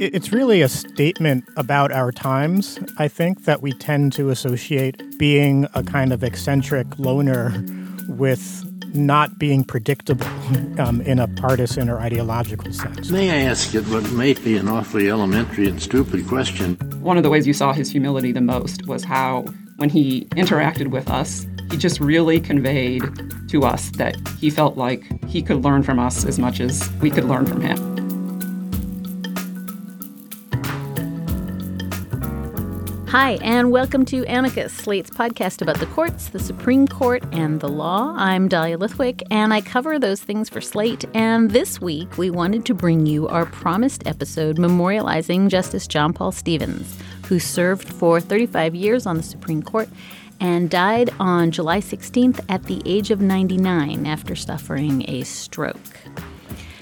It's really a statement about our times, I think, that we tend to associate being a kind of eccentric loner with not being predictable um, in a partisan or ideological sense. May I ask it what may be an awfully elementary and stupid question? One of the ways you saw his humility the most was how, when he interacted with us, he just really conveyed to us that he felt like he could learn from us as much as we could learn from him. Hi, and welcome to Amicus, Slate's podcast about the courts, the Supreme Court, and the law. I'm Dahlia Lithwick, and I cover those things for Slate. And this week, we wanted to bring you our promised episode memorializing Justice John Paul Stevens, who served for 35 years on the Supreme Court and died on July 16th at the age of 99 after suffering a stroke.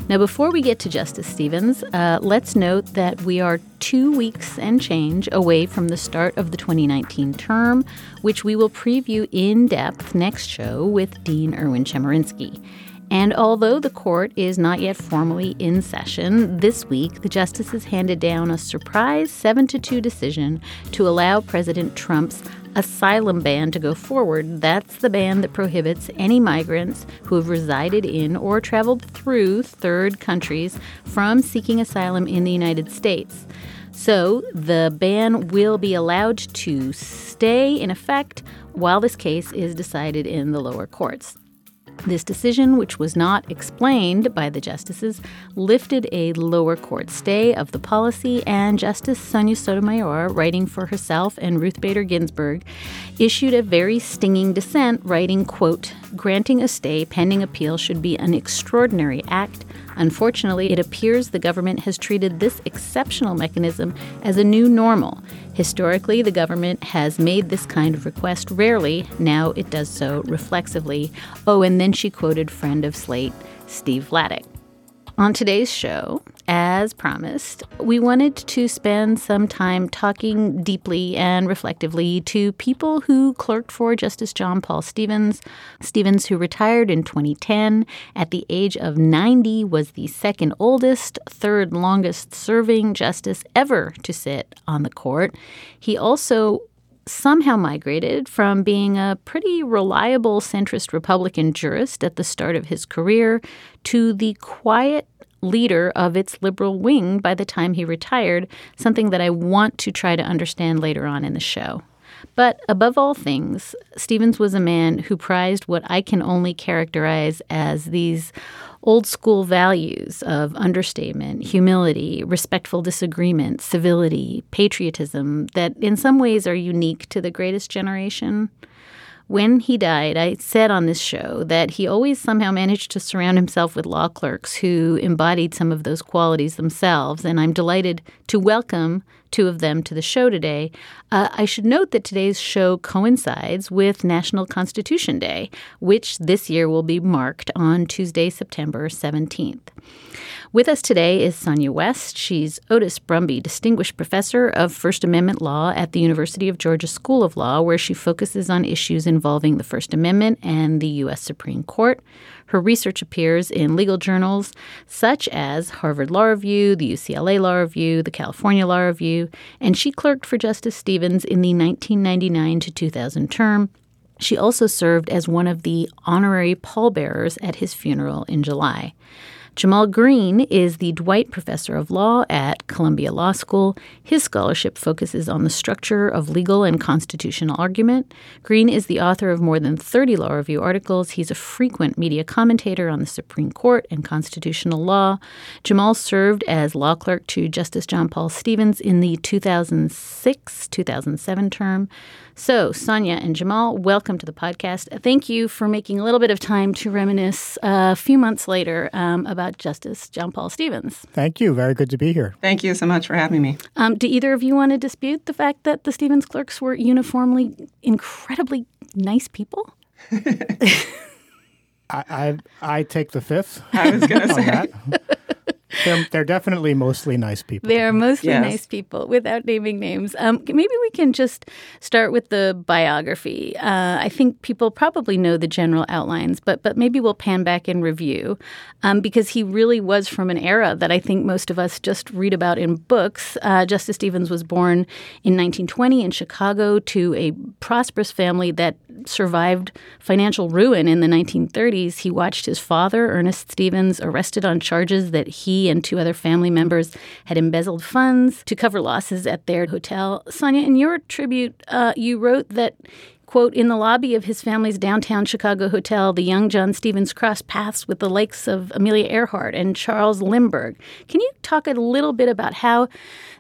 Now, before we get to Justice Stevens, uh, let's note that we are two weeks and change away from the start of the 2019 term, which we will preview in depth next show with Dean Erwin Chemerinsky. And although the court is not yet formally in session, this week the justices handed down a surprise 7 to 2 decision to allow President Trump's asylum ban to go forward. That's the ban that prohibits any migrants who have resided in or traveled through third countries from seeking asylum in the United States. So the ban will be allowed to stay in effect while this case is decided in the lower courts. This decision, which was not explained by the justices, lifted a lower court stay of the policy, and Justice Sonia Sotomayor, writing for herself and Ruth Bader Ginsburg, issued a very stinging dissent, writing, quote, granting a stay pending appeal should be an extraordinary act Unfortunately, it appears the government has treated this exceptional mechanism as a new normal. Historically, the government has made this kind of request rarely. Now it does so reflexively. Oh, and then she quoted friend of Slate, Steve Vladeck. On today's show, as promised, we wanted to spend some time talking deeply and reflectively to people who clerked for Justice John Paul Stevens. Stevens, who retired in 2010 at the age of 90, was the second oldest, third longest serving justice ever to sit on the court. He also somehow migrated from being a pretty reliable centrist Republican jurist at the start of his career to the quiet leader of its liberal wing by the time he retired, something that I want to try to understand later on in the show. But above all things, Stevens was a man who prized what I can only characterize as these old school values of understatement, humility, respectful disagreement, civility, patriotism that in some ways are unique to the greatest generation. When he died, I said on this show that he always somehow managed to surround himself with law clerks who embodied some of those qualities themselves, and I'm delighted to welcome two of them to the show today. Uh, I should note that today's show coincides with National Constitution Day, which this year will be marked on Tuesday, September 17th. With us today is Sonja West. She's Otis Brumby Distinguished Professor of First Amendment Law at the University of Georgia School of Law, where she focuses on issues involving the First Amendment and the U.S. Supreme Court. Her research appears in legal journals such as Harvard Law Review, the UCLA Law Review, the California Law Review, and she clerked for Justice Stevens in the 1999 to 2000 term. She also served as one of the honorary pallbearers at his funeral in July. Jamal Greene is the Dwight Professor of Law at Columbia Law School. His scholarship focuses on the structure of legal and constitutional argument. Greene is the author of more than 30 law review articles. He's a frequent media commentator on the Supreme Court and constitutional law. Jamal served as law clerk to Justice John Paul Stevens in the 2006 2007 term. So, Sonia and Jamal, welcome to the podcast. Thank you for making a little bit of time to reminisce a few months later um, about Justice John Paul Stevens. Thank you. Very good to be here. Thank you so much for having me. Um, do either of you want to dispute the fact that the Stevens clerks were uniformly incredibly nice people? I, I, I take the fifth. I was going to say. That. They're, they're definitely mostly nice people. They are mostly Yes. nice people without naming names. Um, maybe we can just start with the biography. Uh, I think people probably know the general outlines, but but maybe we'll pan back and review um, because he really was from an era that I think most of us just read about in books. Uh, Justice Stevens was born in 1920 in Chicago to a prosperous family that survived financial ruin in the 1930s. He watched his father, Ernest Stevens, arrested on charges that he and two other family members had embezzled funds to cover losses at their hotel. Sonia, in your tribute, uh, you wrote that. Quote, in the lobby of his family's downtown Chicago hotel, the young John Stevens crossed paths with the likes of Amelia Earhart and Charles Lindbergh. Can you talk a little bit about how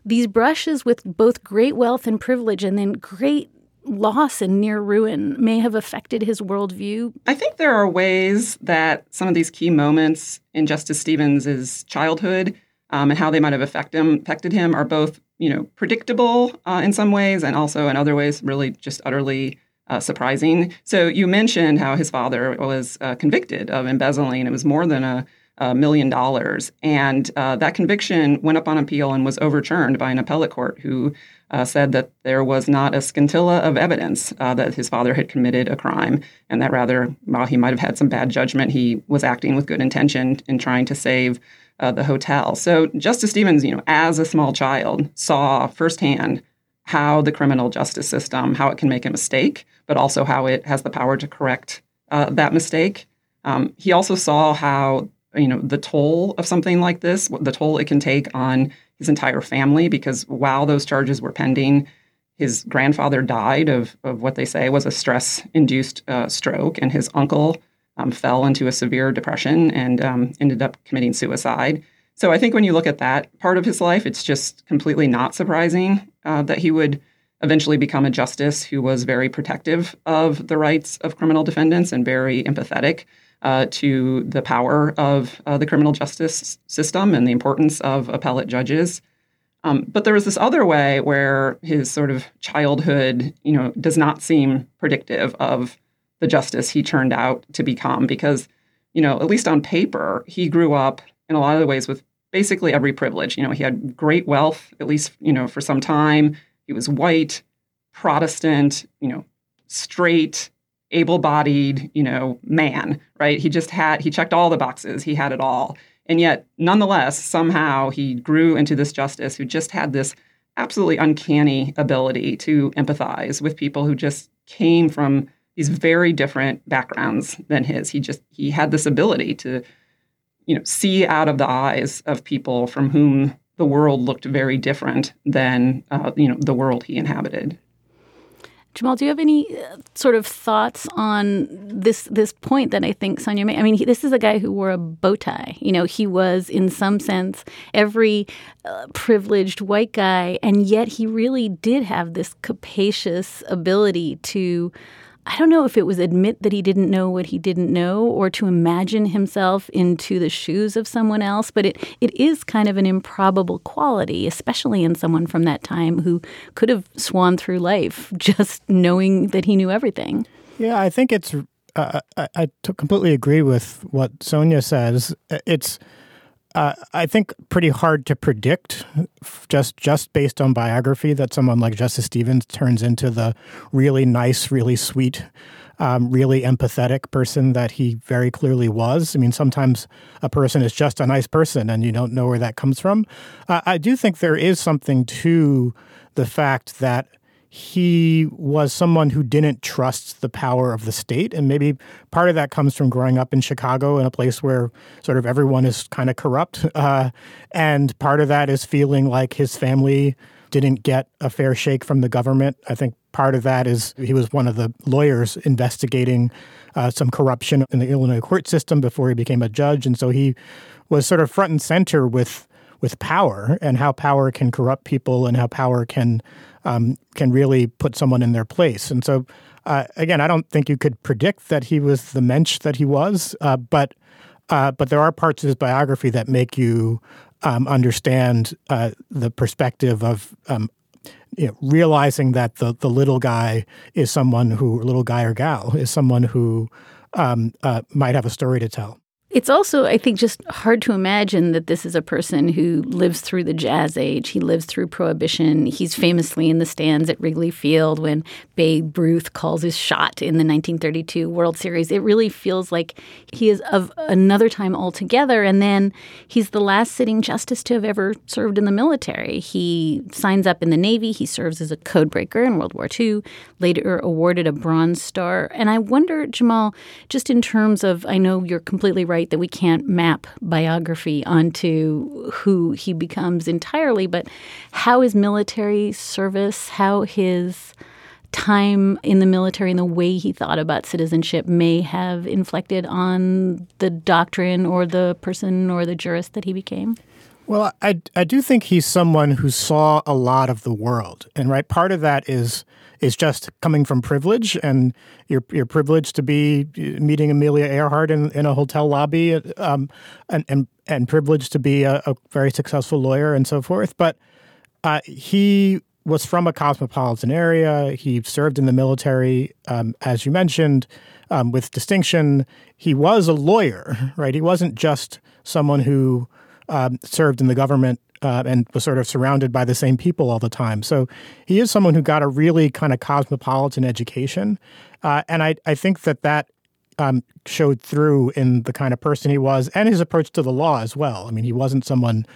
these brushes with both great wealth and privilege and then great loss and near ruin may have affected his worldview? I think there are ways that some of these key moments in Justice Stevens' childhood um, and how they might have affect him, affected him are both, you know, predictable uh, in some ways and also in other ways really just utterly uh, surprising. So you mentioned how his father was uh, convicted of embezzling. It was more than a, a million dollars, and uh, that conviction went up on appeal and was overturned by an appellate court who uh, said that there was not a scintilla of evidence uh, that his father had committed a crime, and that rather, while he might have had some bad judgment, he was acting with good intention in trying to save uh, the hotel. So Justice Stevens, you know, as a small child, saw firsthand how the criminal justice system, how it can make a mistake, but also how it has the power to correct uh, that mistake. Um, he also saw how you know the toll of something like this, the toll it can take on his entire family, because while those charges were pending, his grandfather died of, of what they say was a stress-induced uh, stroke, and his uncle um, fell into a severe depression and um, ended up committing suicide. So I think when you look at that part of his life, it's just completely not surprising uh, that he would eventually become a justice who was very protective of the rights of criminal defendants and very empathetic uh, to the power of uh, the criminal justice system and the importance of appellate judges. Um, but there was this other way where his sort of childhood, you know, does not seem predictive of the justice he turned out to become because, you know, at least on paper, he grew up in a lot of the ways with basically every privilege. You know, he had great wealth, at least, you know, for some time. He was white, Protestant, you know, straight, able-bodied, you know, man, right? He just had he checked all the boxes. He had it all. And yet, nonetheless, somehow he grew into this justice who just had this absolutely uncanny ability to empathize with people who just came from these very different backgrounds than his. He just he had this ability to you know see out of the eyes of people from whom the world looked very different than uh, you know the world he inhabited. Jamal, do you have any uh, sort of thoughts on this this point that I think Sonia made? I mean, he, this is a guy who wore a bow tie. You know, he was in some sense every uh, privileged white guy, and yet he really did have this capacious ability to. I don't know if it was admit that he didn't know what he didn't know or to imagine himself into the shoes of someone else, but it, it is kind of an improbable quality, especially in someone from that time who could have swan through life just knowing that he knew everything. Yeah, I think it's. Uh, I, I completely agree with what Sonia says. It's. Uh, I think pretty hard to predict, just just based on biography, that someone like Justice Stevens turns into the really nice, really sweet, um, really empathetic person that he very clearly was. I mean, sometimes a person is just a nice person, and you don't know where that comes from. Uh, I do think there is something to the fact that he was someone who didn't trust the power of the state. And maybe part of that comes from growing up in Chicago in a place where sort of everyone is kind of corrupt. Uh, and part of that is feeling like his family didn't get a fair shake from the government. I think part of that is he was one of the lawyers investigating uh, some corruption in the Illinois court system before he became a judge. And so he was sort of front and center with with power and how power can corrupt people and how power can um, can really put someone in their place. And so, uh, again, I don't think you could predict that he was the mensch that he was, uh, but uh, but there are parts of his biography that make you um, understand uh, the perspective of um, you know, realizing that the the little guy is someone who, little guy or gal, is someone who um, uh, might have a story to tell. It's also, I think, just hard to imagine that this is a person who lives through the jazz age. He lives through Prohibition. He's famously in the stands at Wrigley Field when Babe Ruth calls his shot in the 1932 World Series. It really feels like he is of another time altogether. And then he's the last sitting justice to have ever served in the military. He signs up in the Navy. He serves as a codebreaker in World War II, later awarded a Bronze Star. And I wonder, Jamal, just in terms of, I know you're completely right that we can't map biography onto who he becomes entirely, but how his military service, how his time in the military and the way he thought about citizenship may have inflected on the doctrine or the person or the jurist that he became? Well, I, I do think he's someone who saw a lot of the world. And right, part of that is is just coming from privilege, and you're you're privileged to be meeting Amelia Earhart in, in a hotel lobby, um, and and and privileged to be a, a, very successful lawyer and so forth. But uh, he was from a cosmopolitan area. He served in the military, um, as you mentioned, um, with distinction. He was a lawyer, right? He wasn't just someone who um, served in the government uh, and was sort of surrounded by the same people all the time. So he is someone who got a really kind of cosmopolitan education. Uh, and I, I think that that um, showed through in the kind of person he was and his approach to the law as well. I mean, he wasn't someone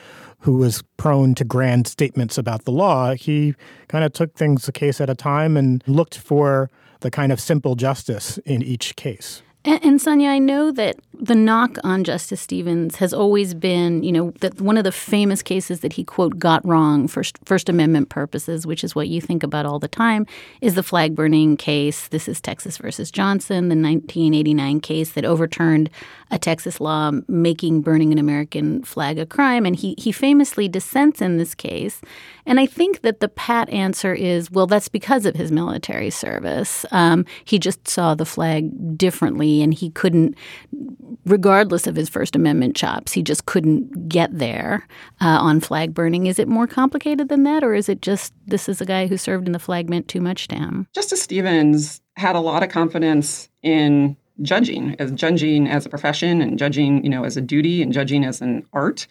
who was prone to grand statements about the law. He kind of took things a case at a time and looked for the kind of simple justice in each case. And, and Sonia, I know that the knock on Justice Stevens has always been, you know, that one of the famous cases that he quote got wrong for First Amendment purposes, which is what you think about all the time, is the flag burning case. This is Texas versus Johnson, the 1989 case that overturned a Texas law making burning an American flag a crime, and he he famously dissents in this case. And I think that the pat answer is, well, that's because of his military service. Um, he just saw the flag differently, and he couldn't regardless of his First Amendment chops, he just couldn't get there uh, on flag burning. Is it more complicated than that, or is it just this is a guy who served in the flag meant too much to him? Justice Stevens had a lot of confidence in judging, as judging as a profession and judging, you know, as a duty and judging as an art.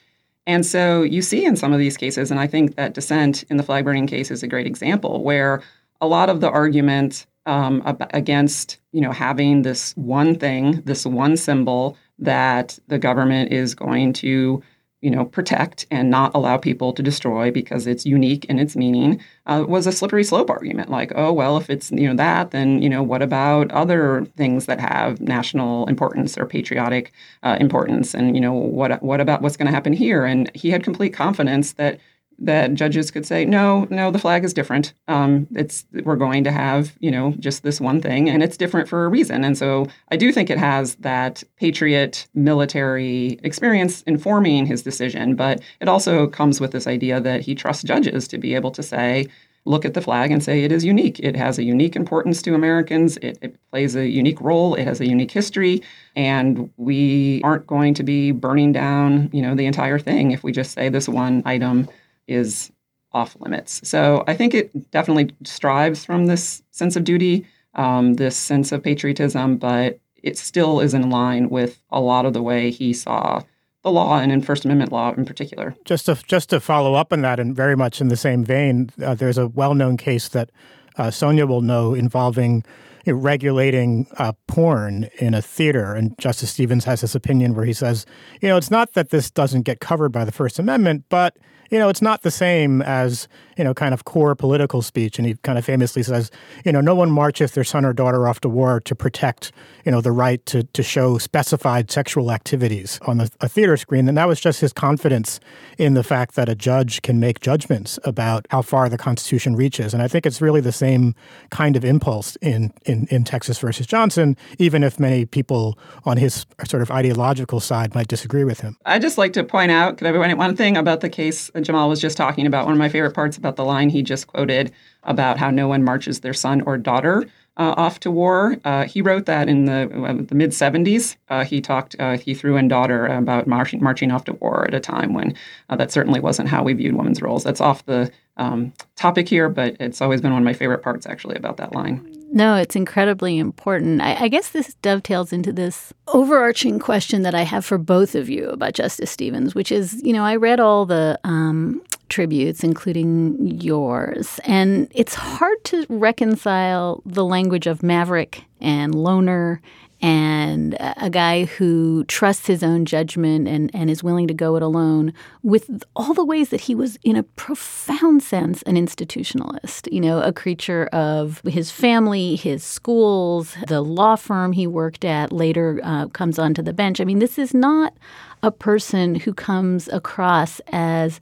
And so you see in some of these cases, and I think that dissent in the flag burning case is a great example, where a lot of the argument um, against you know having this one thing, this one symbol that the government is going to you know protect and not allow people to destroy because it's unique in its meaning uh, was a slippery slope argument. Like oh well if it's you know that then you know what about other things that have national importance or patriotic uh, importance? And you know what what about what's going to happen here? And he had complete confidence that that judges could say, no, no, the flag is different. Um, it's we're going to have you know just this one thing, and it's different for a reason. And so I do think it has that patriot military experience informing his decision, but it also comes with this idea that he trusts judges to be able to say. Look at the flag and say it is unique. It has a unique importance to Americans. It, it plays a unique role. It has a unique history, and we aren't going to be burning down, you know, the entire thing if we just say this one item is off limits. So I think it definitely strives from this sense of duty, um, this sense of patriotism, but it still is in line with a lot of the way he saw the law and in First Amendment law in particular. Just to just to follow up on that, and very much in the same vein, uh, there's a well-known case that uh, Sonia will know involving regulating uh, porn in a theater. And Justice Stevens has this opinion where he says, you know, it's not that this doesn't get covered by the First Amendment, but you know, it's not the same as, you know, kind of core political speech. And he kind of famously says, you know, no one marches their son or daughter off to war to protect, you know, the right to, to show specified sexual activities on a theater screen. And that was just his confidence in the fact that a judge can make judgments about how far the Constitution reaches. And I think it's really the same kind of impulse in, in, in Texas versus Johnson, even if many people on his sort of ideological side might disagree with him. I just like to point out, could everyone, one thing about the case Jamal was just talking about, one of my favorite parts about the line he just quoted about how no one marches their son or daughter uh, off to war. Uh, he wrote that in the, uh, the mid 70s. Uh, he talked, uh, he threw in daughter about marching, marching off to war at a time when uh, that certainly wasn't how we viewed women's roles. That's off the um, topic here, but it's always been one of my favorite parts actually about that line. No, it's incredibly important. I, I, guess this dovetails into this overarching question that I have for both of you about Justice Stevens, which is, you know, I read all the um, tributes, including yours, and it's hard to reconcile the language of maverick and loner and a guy who trusts his own judgment and, and is willing to go it alone with all the ways that he was, in a profound sense, an institutionalist, you know, a creature of his family, his schools, the law firm he worked at, later uh, comes onto the bench. I mean, this is not a person who comes across as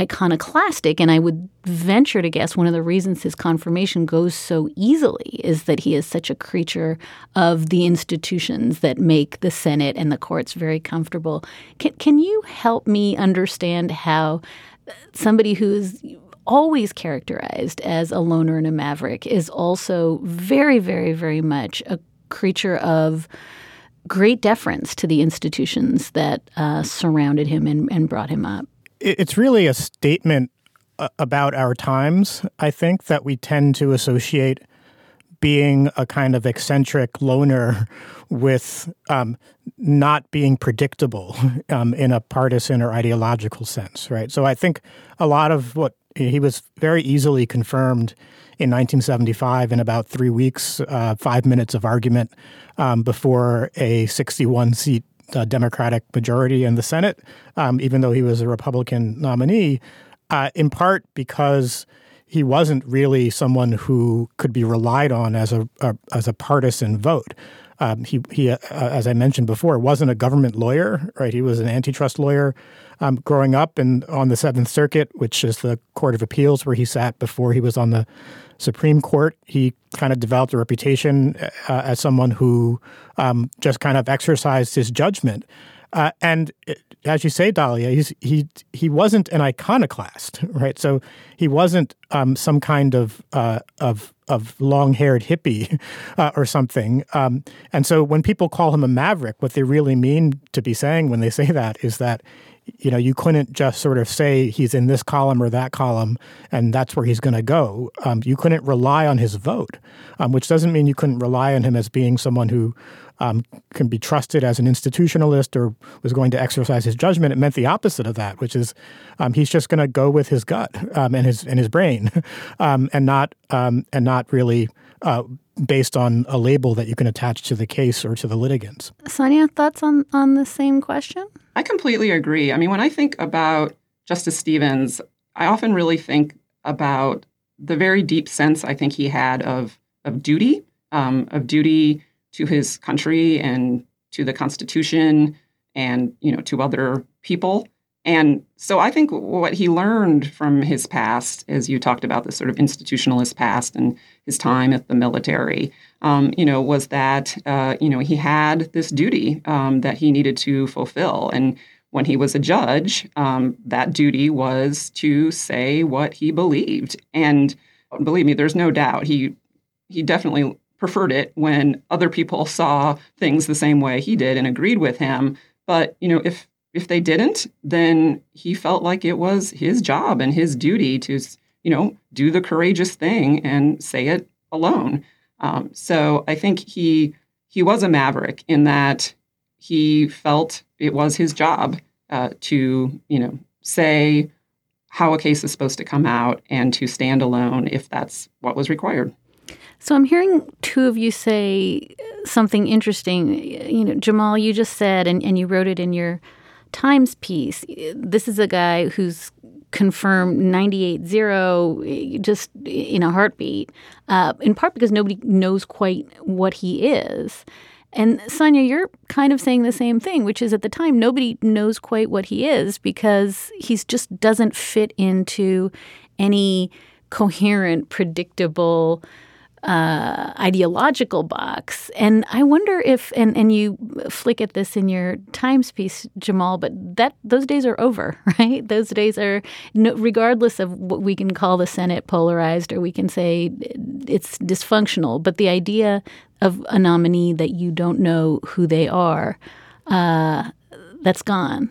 iconoclastic. And I would venture to guess one of the reasons his confirmation goes so easily is that he is such a creature of the institutions that make the Senate and the courts very comfortable. Can, can you help me understand how somebody who is always characterized as a loner and a maverick is also very, very, very much a creature of great deference to the institutions that uh, surrounded him and, and brought him up it's really a statement uh, about our times, I think, that we tend to associate being a kind of eccentric loner with um, not being predictable um, in a partisan or ideological sense, right? So I think a lot of what he was very easily confirmed in 1975 in about three weeks, uh, five minutes of argument um, before a 61 seat uh, Democratic majority in the Senate, um, even though he was a Republican nominee, uh, in part because he wasn't really someone who could be relied on as a, a as a partisan vote. Um, he, he uh, as I mentioned before, wasn't a government lawyer, right? He was an antitrust lawyer um, growing up and on the Seventh Circuit, which is the Court of Appeals where he sat before he was on the Supreme Court. He kind of developed a reputation uh, as someone who um, just kind of exercised his judgment. Uh, and as you say, Dahlia, he he wasn't an iconoclast, right? So he wasn't um, some kind of uh, of of long haired hippie uh, or something. Um, and so when people call him a maverick, what they really mean to be saying when they say that is that you know, you couldn't just sort of say he's in this column or that column and that's where he's going to go. Um, you couldn't rely on his vote, um, which doesn't mean you couldn't rely on him as being someone who um, can be trusted as an institutionalist or was going to exercise his judgment. It meant the opposite of that, which is um, he's just going to go with his gut um, and his and his brain, um, and not and not really. Uh, based on a label that you can attach to the case or to the litigants. Sonia, thoughts on, on the same question? I completely agree. I mean, when I think about Justice Stevens, I often really think about the very deep sense I think he had of of duty, um, of duty to his country and to the Constitution, and you know to other people. And so I think what he learned from his past, as you talked about, this sort of institutionalist past and his time at the military, um, you know, was that uh, you know he had this duty um, that he needed to fulfill, and when he was a judge, um, that duty was to say what he believed. And believe me, there's no doubt he he definitely preferred it when other people saw things the same way he did and agreed with him. But you know, if if they didn't, then he felt like it was his job and his duty to, you know, do the courageous thing and say it alone. Um, so I think he he was a maverick in that he felt it was his job uh, to, you know, say how a case is supposed to come out and to stand alone if that's what was required. So I'm hearing two of you say something interesting. You know, Jamal, you just said, and, and you wrote it in your Times piece. This is a guy who's confirmed 98-0 just in a heartbeat, uh, in part because nobody knows quite what he is. And Sonia, you're kind of saying the same thing, which is at the time nobody knows quite what he is because he's just doesn't fit into any coherent, predictable uh, ideological box. And I wonder if, and, and you flick at this in your Times piece, Jamal, but that those days are over, right? Those days are, no, regardless of what we can call the Senate polarized or we can say it's dysfunctional, but the idea of a nominee that you don't know who they are, uh, that's gone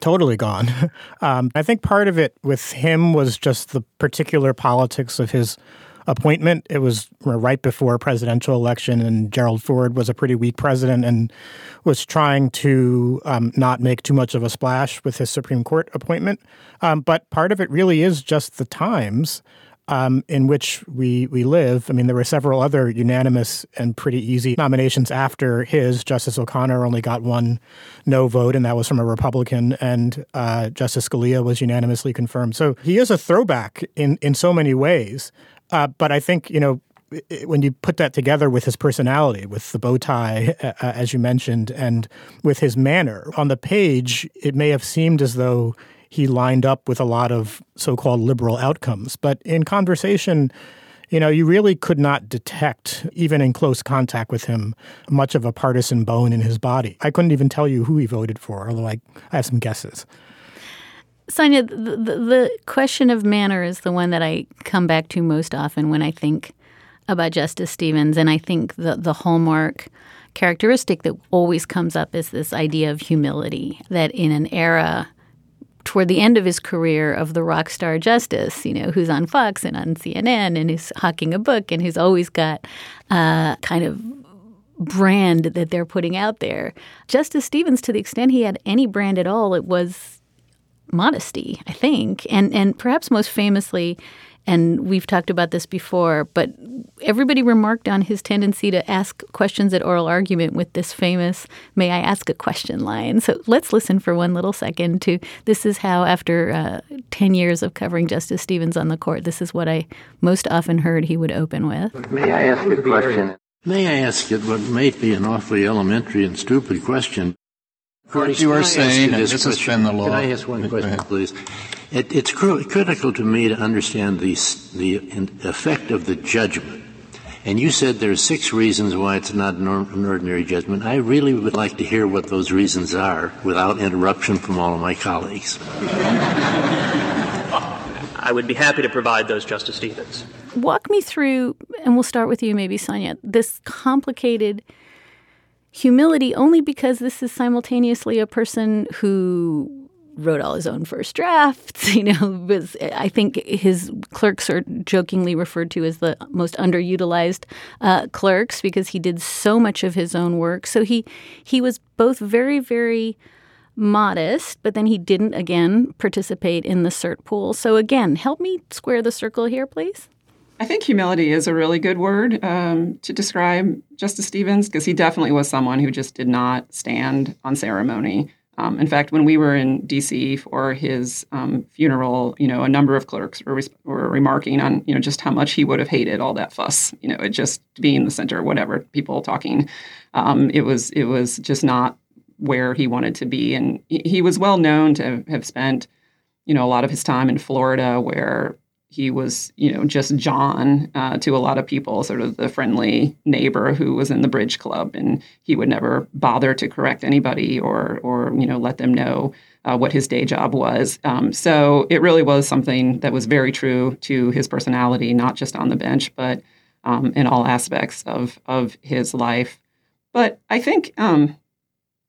totally gone. Um, I think part of it with him was just the particular politics of his appointment. It was right before a presidential election, and Gerald Ford was a pretty weak president and was trying to um, not make too much of a splash with his Supreme Court appointment. Um, but part of it really is just the times. Um, in which we we live. I mean, there were several other unanimous and pretty easy nominations after his. Justice O'Connor only got one no vote, and that was from a Republican. And uh, Justice Scalia was unanimously confirmed. So he is a throwback in in so many ways. Uh, but I think you know when you put that together with his personality, with the bow tie, uh, uh, as you mentioned, and with his manner on the page, it may have seemed as though he lined up with a lot of so-called liberal outcomes. But in conversation, you know, you really could not detect, even in close contact with him, much of a partisan bone in his body. I couldn't even tell you who he voted for, although I, I have some guesses. Sonia, the, the, the, question of manner is the one that I come back to most often when I think about Justice Stevens. And I think the, the hallmark characteristic that always comes up is this idea of humility, that in an era toward the end of his career of the rock star justice, you know, who's on Fox and on CNN and who's hawking a book and who's always got uh, kind of brand that they're putting out there. Justice Stevens, to the extent he had any brand at all, it was modesty, I think, and and perhaps most famously, and we've talked about this before, but everybody remarked on his tendency to ask questions at oral argument with this famous "May I ask a question?" line. So let's listen for one little second to this is how, after uh, ten years of covering Justice Stevens on the court, this is what I most often heard he would open with. May I ask a question? May I ask it what may be an awfully elementary and stupid question, Curtis, you are saying, and this has been the law. Can I ask one question, please? It, it's cr- critical to me to understand the, the effect of the judgment. And you said there are six reasons why it's not an, an ordinary judgment. I really would like to hear what those reasons are without interruption from all of my colleagues. I would be happy to provide those, Justice Stevens. Walk me through, and we'll start with you, maybe, Sonia, this complicated humility only because this is simultaneously a person who wrote all his own first drafts. You know, was I think his clerks are jokingly referred to as the most underutilized uh, clerks because he did so much of his own work. So he he was both very very modest, but then he didn't again participate in the cert pool. So again, help me square the circle here, please. I think humility is a really good word um, to describe Justice Stevens because he definitely was someone who just did not stand on ceremony. Um, in fact, when we were in D.C. for his um, funeral, you know, a number of clerks were, were remarking on, you know, just how much he would have hated all that fuss, you know, it just being the center, whatever, people talking. Um, it was it was just not where he wanted to be, and he, he was well known to have spent, you know, a lot of his time in Florida, where he was, you know, just John uh, to a lot of people, sort of the friendly neighbor who was in the bridge club, and he would never bother to correct anybody or, or you know, let them know uh, what his day job was. Um, so it really was something that was very true to his personality, not just on the bench, but um, in all aspects of of his life. But I think, um,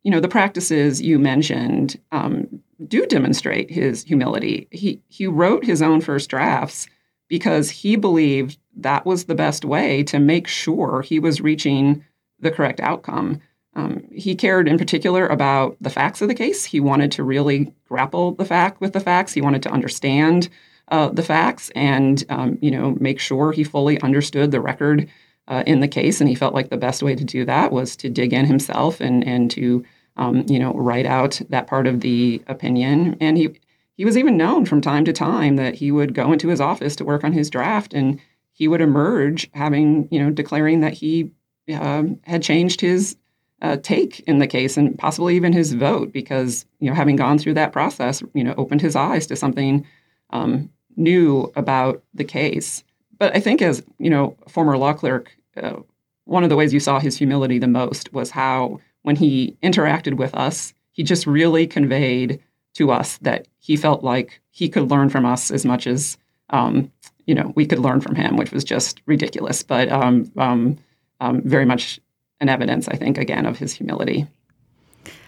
you know, the practices you mentioned um, do demonstrate his humility. He he wrote his own first drafts because he believed that was the best way to make sure he was reaching the correct outcome. Um, he cared in particular about the facts of the case. He wanted to really grapple the fact with the facts. He wanted to understand uh, the facts and um, you know make sure he fully understood the record uh, in the case, and he felt like the best way to do that was to dig in himself and and to um, you know write out that part of the opinion. And he he was even known from time to time that he would go into his office to work on his draft, and he would emerge having you know declaring that he um, had changed his uh, take in the case and possibly even his vote because you know having gone through that process you know opened his eyes to something um, new about the case but i think as you know former law clerk uh, one of the ways you saw his humility the most was how when he interacted with us he just really conveyed to us that he felt like he could learn from us as much as um, you know we could learn from him which was just ridiculous but um, um, um very much an evidence, I think, again, of his humility.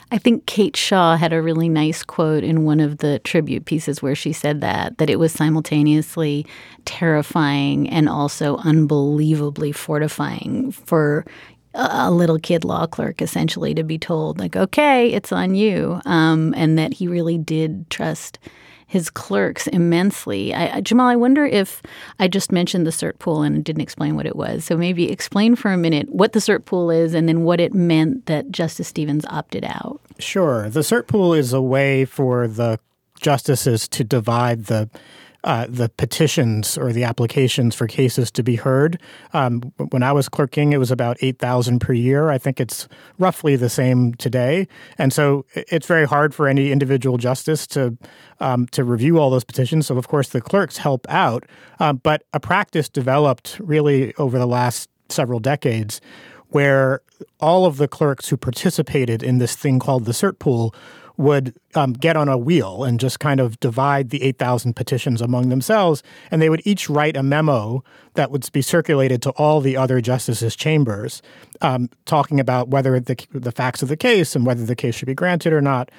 I think Kate Shaw had a really nice quote in one of the tribute pieces where she said that that it was simultaneously terrifying and also unbelievably fortifying for a little kid law clerk essentially to be told like okay it's on you um, and that he really did trust his clerks immensely. I, Jamal, I wonder if I just mentioned the cert pool and didn't explain what it was. So maybe explain for a minute what the cert pool is and then what it meant that Justice Stevens opted out. Sure. The cert pool is a way for the justices to divide the uh, the petitions or the applications for cases to be heard. Um, when I was clerking, it was about 8,000 per year. I think it's roughly the same today. And so it's very hard for any individual justice to um, to review all those petitions. So, of course, the clerks help out. Uh, but a practice developed really over the last several decades where all of the clerks who participated in this thing called the cert pool would um, get on a wheel and just kind of divide the 8,000 petitions among themselves. And they would each write a memo that would be circulated to all the other justices' chambers, um, talking about whether the, the facts of the case and whether the case should be granted or not.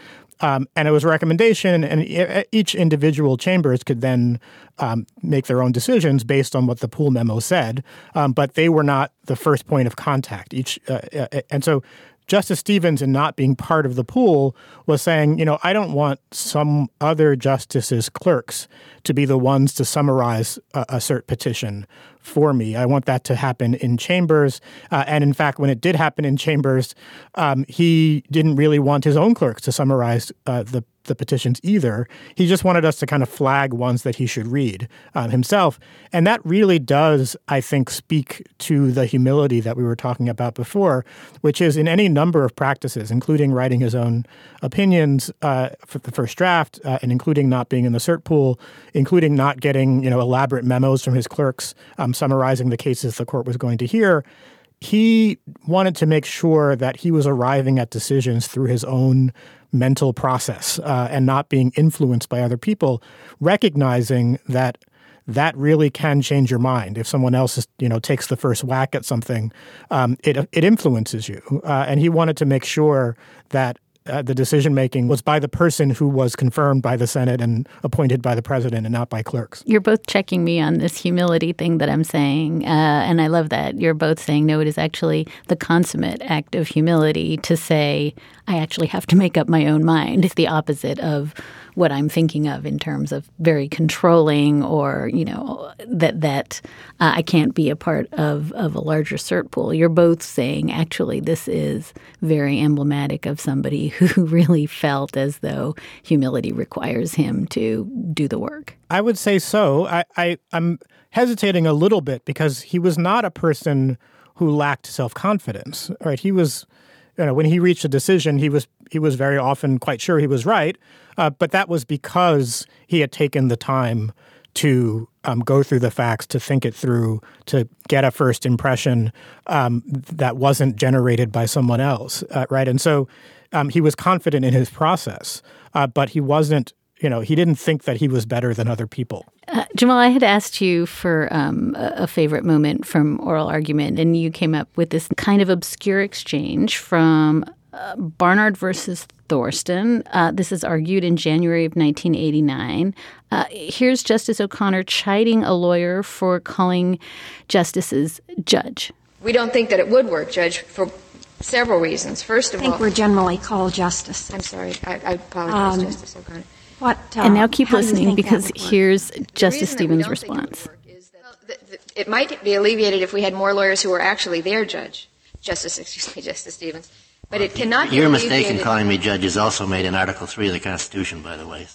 Um, and it was a recommendation, and each individual chambers could then um, make their own decisions based on what the pool memo said. Um, but they were not the first point of contact. Each uh, uh and so Justice Stevens, in not being part of the pool, was saying, you know, I don't want some other justices' clerks to be the ones to summarize a, a cert petition for me. I want that to happen in chambers. Uh, and in fact, when it did happen in chambers, um, he didn't really want his own clerks to summarize uh, the the petitions either. He just wanted us to kind of flag ones that he should read um, himself. And that really does, I think, speak to the humility that we were talking about before, which is in any number of practices, including writing his own opinions uh, for the first draft, uh, and including not being in the cert pool, including not getting you know elaborate memos from his clerks um, summarizing the cases the court was going to hear he wanted to make sure that he was arriving at decisions through his own mental process uh, and not being influenced by other people, recognizing that that really can change your mind. If someone else, is, you know, takes the first whack at something, um, it it influences you. Uh, and he wanted to make sure that uh, the decision making was by the person who was confirmed by the Senate and appointed by the president and not by clerks. You're both checking me on this humility thing that I'm saying. Uh, and I love that. You're both saying, no, it is actually the consummate act of humility to say, I actually have to make up my own mind. It's the opposite of what I'm thinking of in terms of very controlling or, you know, that that uh, I can't be a part of, of a larger cert pool. You're both saying actually this is very emblematic of somebody who really felt as though humility requires him to do the work. I would say so. I, I I'm hesitating a little bit because he was not a person who lacked self-confidence. Right? He was you know, when he reached a decision, he was he was very often quite sure he was right, uh, but that was because he had taken the time to um, go through the facts, to think it through, to get a first impression um, that wasn't generated by someone else, uh, right? And so um, he was confident in his process, uh, but he wasn't. You know, he didn't think that he was better than other people. Uh, Jamal, I had asked you for um, a favorite moment from oral argument, and you came up with this kind of obscure exchange from uh, Barnard versus Thorstenn. Uh, this is argued in January of 1989. Uh, here's Justice O'Connor chiding a lawyer for calling justices judge. We don't think that it would work, Judge, for several reasons. First of all, I think all, we're generally called justice. I'm sorry. I, I apologize, um, Justice O'Connor. What, uh, and now keep listening because here's Justice Stevens' response. it might be alleviated if we had more lawyers who were actually there, Judge. Justice, excuse me, Justice Stevens. But it cannot be. Your mistake in calling me judge is also made in Article 3 of the Constitution, by the way.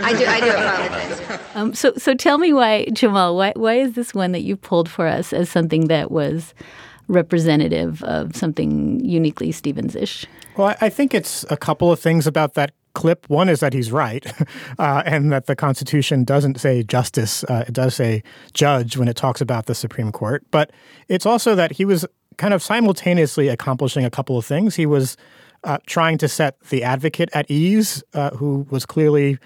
I do, I do apologize. Um, so, so tell me why, Jamal, why, why is this one that you pulled for us as something that was representative of something uniquely Stevens-ish? Well, I think it's a couple of things about that clip. One is that he's right, uh, and that the Constitution doesn't say justice; uh, it does say judge when it talks about the Supreme Court. But it's also that he was kind of simultaneously accomplishing a couple of things. He was uh, trying to set the advocate at ease, uh, who was clearly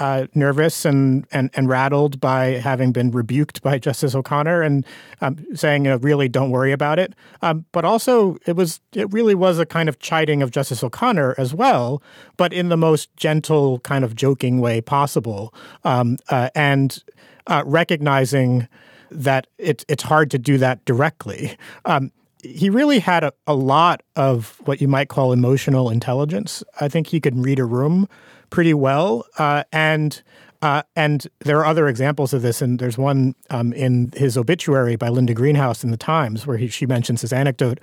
uh, nervous and, and and rattled by having been rebuked by Justice O'Connor and um, saying, you know, really don't worry about it. Um, but also, it was it really was a kind of chiding of Justice O'Connor as well, but in the most gentle, kind of joking way possible, um, uh, and uh, recognizing that it's it's hard to do that directly. Um, he really had a, a lot of what you might call emotional intelligence. I think he could read a room pretty well, uh, and uh, and there are other examples of this. And there's one um, in his obituary by Linda Greenhouse in the Times where he, she mentions this anecdote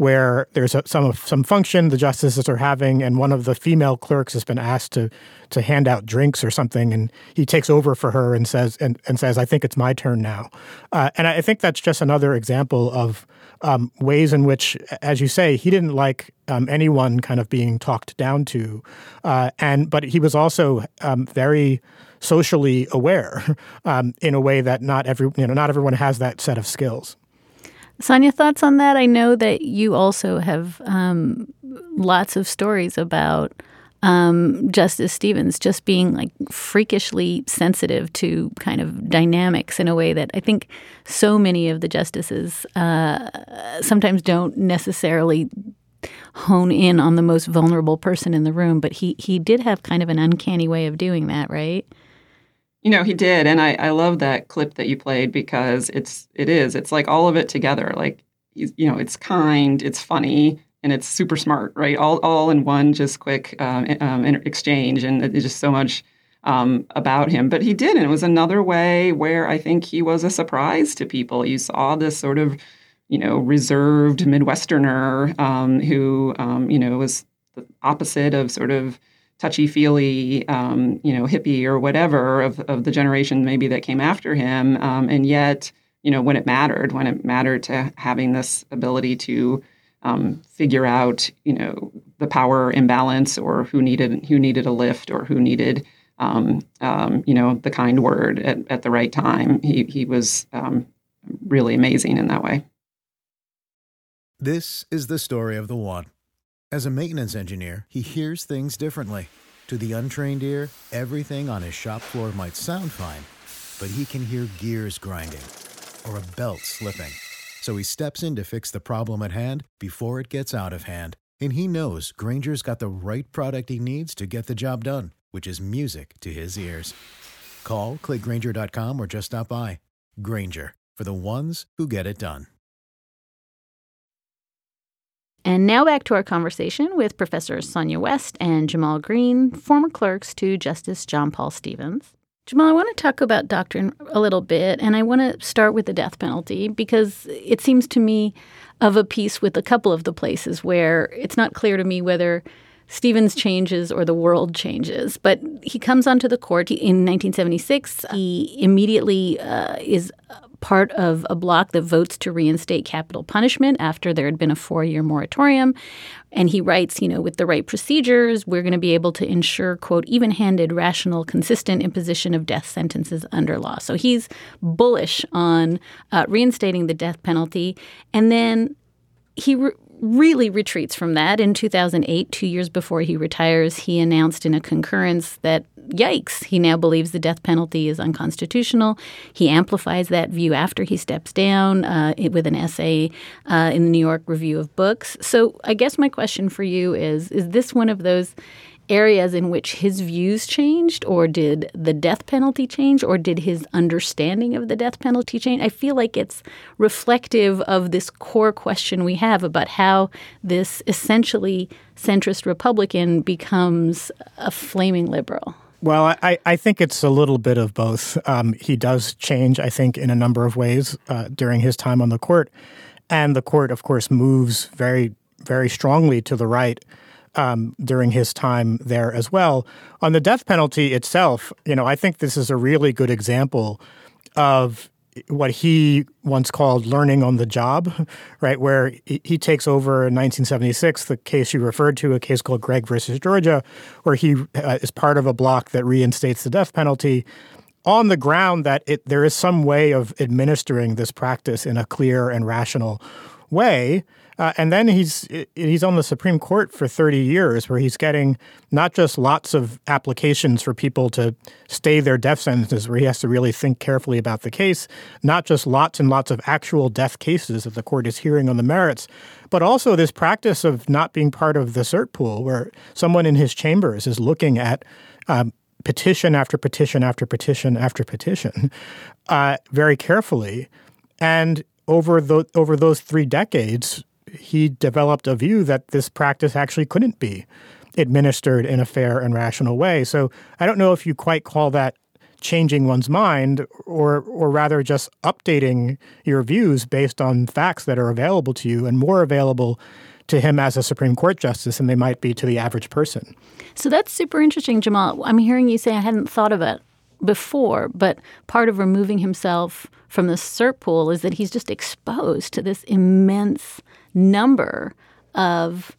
where there's a, some some function the justices are having, and one of the female clerks has been asked to to hand out drinks or something, and he takes over for her and says and, and says, "I think it's my turn now," uh, and I think that's just another example of um, ways in which, as you say, he didn't like um, anyone kind of being talked down to, uh, and but he was also um, very socially aware um, in a way that not every you know not everyone has that set of skills. Sonia, thoughts on that? I know that you also have um, lots of stories about um, Justice Stevens just being like freakishly sensitive to kind of dynamics in a way that I think so many of the justices uh, sometimes don't necessarily hone in on the most vulnerable person in the room. But he he did have kind of an uncanny way of doing that, right? You know, he did, and I, I love that clip that you played because it's it is it's like all of it together. Like you know, it's kind, it's funny, and it's super smart, right? All all in one, just quick um, um, exchange, and it's just so much um, about him. But he did, and it was another way where I think he was a surprise to people. You saw this sort of you know reserved Midwesterner um, who um, you know was the opposite of sort of touchy feely, um, you know, hippie or whatever of, of the generation maybe that came after him. And yet, you know, when it mattered, when it mattered to having this ability to um, figure out, you know, the power imbalance or who needed who needed a lift or who needed, um, um, you know, the kind word at, at the right time. He he was um, really amazing in that way. This is the story of the one. As a maintenance engineer, he hears things differently. To the untrained ear, everything on his shop floor might sound fine, but he can hear gears grinding or a belt slipping. So he steps in to fix the problem at hand before it gets out of hand. And he knows Grainger's got the right product he needs to get the job done, which is music to his ears. Call, clickgrainger.com, or just stop by. Granger, for the ones who get it done. And now back to our conversation with Professor Sonia West and Jamal Greene, former clerks to Justice John Paul Stevens. Jamal, I want to talk about doctrine a little bit, and I want to start with the death penalty because it seems to me of a piece with a couple of the places where it's not clear to me whether Stevens changes or the world changes. But he comes onto the court in 1976. He immediately uh, is part of a bloc that votes to reinstate capital punishment after there had been a four year moratorium. And he writes, you know, with the right procedures, we're going to be able to ensure, quote, even handed, rational, consistent imposition of death sentences under law. So he's bullish on uh, reinstating the death penalty. And then he re- really retreats from that. In 2008, two years before he retires, he announced in a concurrence that, yikes, he now believes the death penalty is unconstitutional. He amplifies that view after he steps down uh, with an essay uh, in the New York Review of Books. So I guess my question for you is Is this one of those areas in which his views changed, or did the death penalty change, or did his understanding of the death penalty change? I feel like it's reflective of this core question we have about how this essentially centrist Republican becomes a flaming liberal. Well, I, I think it's a little bit of both. Um, he does change, I think, in a number of ways uh, during his time on the court. And the court, of course, moves very, very strongly to the right um, during his time there as well. On the death penalty itself, you know, I think this is a really good example of what he once called learning on the job, right? Where he takes over in 1976 the case you referred to, a case called Gregg versus Georgia, where he uh, is part of a block that reinstates the death penalty on the ground that it, there is some way of administering this practice in a clear and rational way. Uh, and then he's he's on the Supreme Court for 30 years, where he's getting not just lots of applications for people to stay their death sentences, where he has to really think carefully about the case, not just lots and lots of actual death cases that the court is hearing on the merits, but also this practice of not being part of the cert pool, where someone in his chambers is looking at um, petition after petition after petition after petition uh, very carefully. And over the, over those three decades, he developed a view that this practice actually couldn't be administered in a fair and rational way. So I don't know if you quite call that changing one's mind or or rather just updating your views based on facts that are available to you and more available to him as a Supreme Court justice than they might be to the average person. So that's super interesting, Jamal. I'm hearing you say I hadn't thought of it before, but part of removing himself from the cert pool is that he's just exposed to this immense number of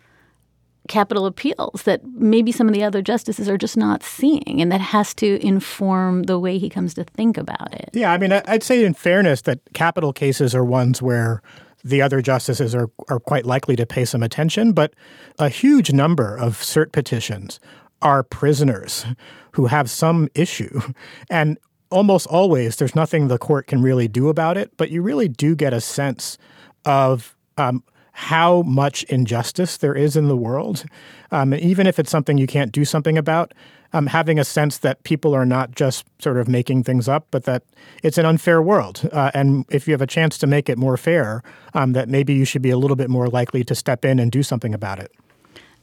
capital appeals that maybe some of the other justices are just not seeing, and that has to inform the way he comes to think about it. Yeah, I mean, I'd say in fairness that capital cases are ones where the other justices are, are quite likely to pay some attention, but a huge number of cert petitions are prisoners who have some issue. And almost always, there's nothing the court can really do about it, but you really do get a sense of um, how much injustice there is in the world. Um, even if it's something you can't do something about, um, having a sense that people are not just sort of making things up, but that it's an unfair world. Uh, and if you have a chance to make it more fair, um, that maybe you should be a little bit more likely to step in and do something about it.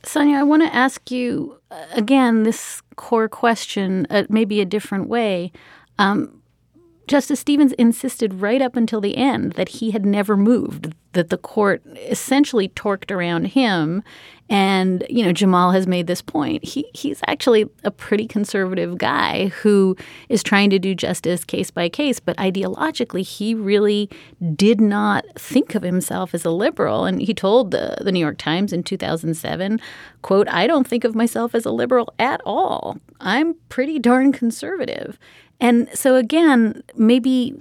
Sonia, I want to ask you uh, again this core question, uh, maybe a different way. Um, Justice Stevens insisted right up until the end that he had never moved, that the court essentially torqued around him. And, you know, Jamal has made this point. He, he's actually a pretty conservative guy who is trying to do justice case by case, but ideologically, he really did not think of himself as a liberal. And he told the, the New York Times in 2007, quote, I don't think of myself as a liberal at all. I'm pretty darn conservative. And so, again, maybe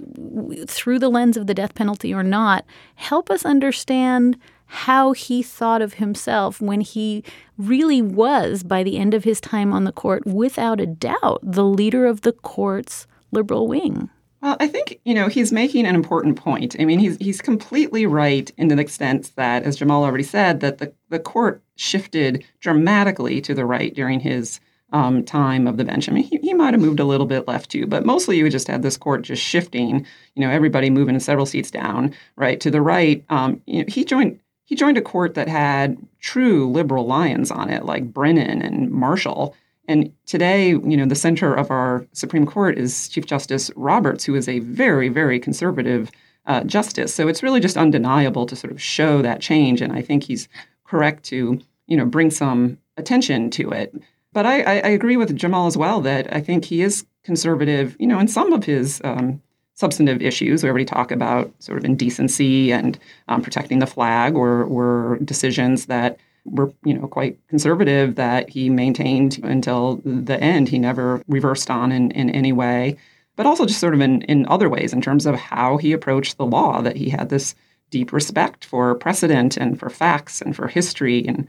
through the lens of the death penalty or not, help us understand how he thought of himself when he really was, by the end of his time on the court, without a doubt, the leader of the court's liberal wing. Well, I think you know he's making an important point. I mean, he's he's completely right in the extent that, as Jamal already said, that the the court shifted dramatically to the right during his um, time of the bench. I mean, he, he might have moved a little bit left too, but mostly you just had this court just shifting. You know, everybody moving several seats down, right to the right. Um, you know, he joined he joined a court that had true liberal lions on it, like Brennan and Marshall. And today, you know, the center of our Supreme Court is Chief Justice Roberts, who is a very, very conservative uh, justice. So it's really just undeniable to sort of show that change. And I think he's correct to, you know, bring some attention to it. But I, I, agree with Jamal as well that I think he is conservative, you know, in some of his um, substantive issues. We already talk about sort of indecency and um, protecting the flag were, were decisions that were, you know, quite conservative that he maintained until the end. He never reversed on in, in any way. But also just sort of in, in other ways in terms of how he approached the law, that he had this deep respect for precedent and for facts and for history and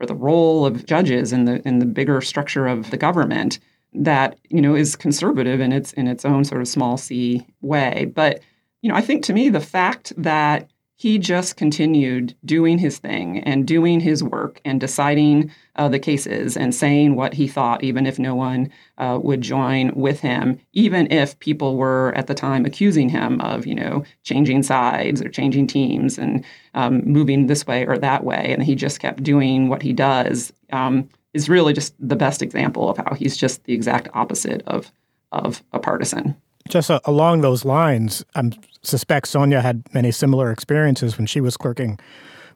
for the role of judges in the in the bigger structure of the government that you know is conservative in its in its own sort of small c way. But you know i think to me the fact that he just continued doing his thing and doing his work and deciding uh, the cases and saying what he thought, even if no one uh, would join with him, even if people were at the time accusing him of, you know, changing sides or changing teams and um, moving this way or that way. And he just kept doing what he does. Um, is really just the best example of how he's just the exact opposite of of a partisan. Just uh, along those lines, I suspect Sonia had many similar experiences when she was clerking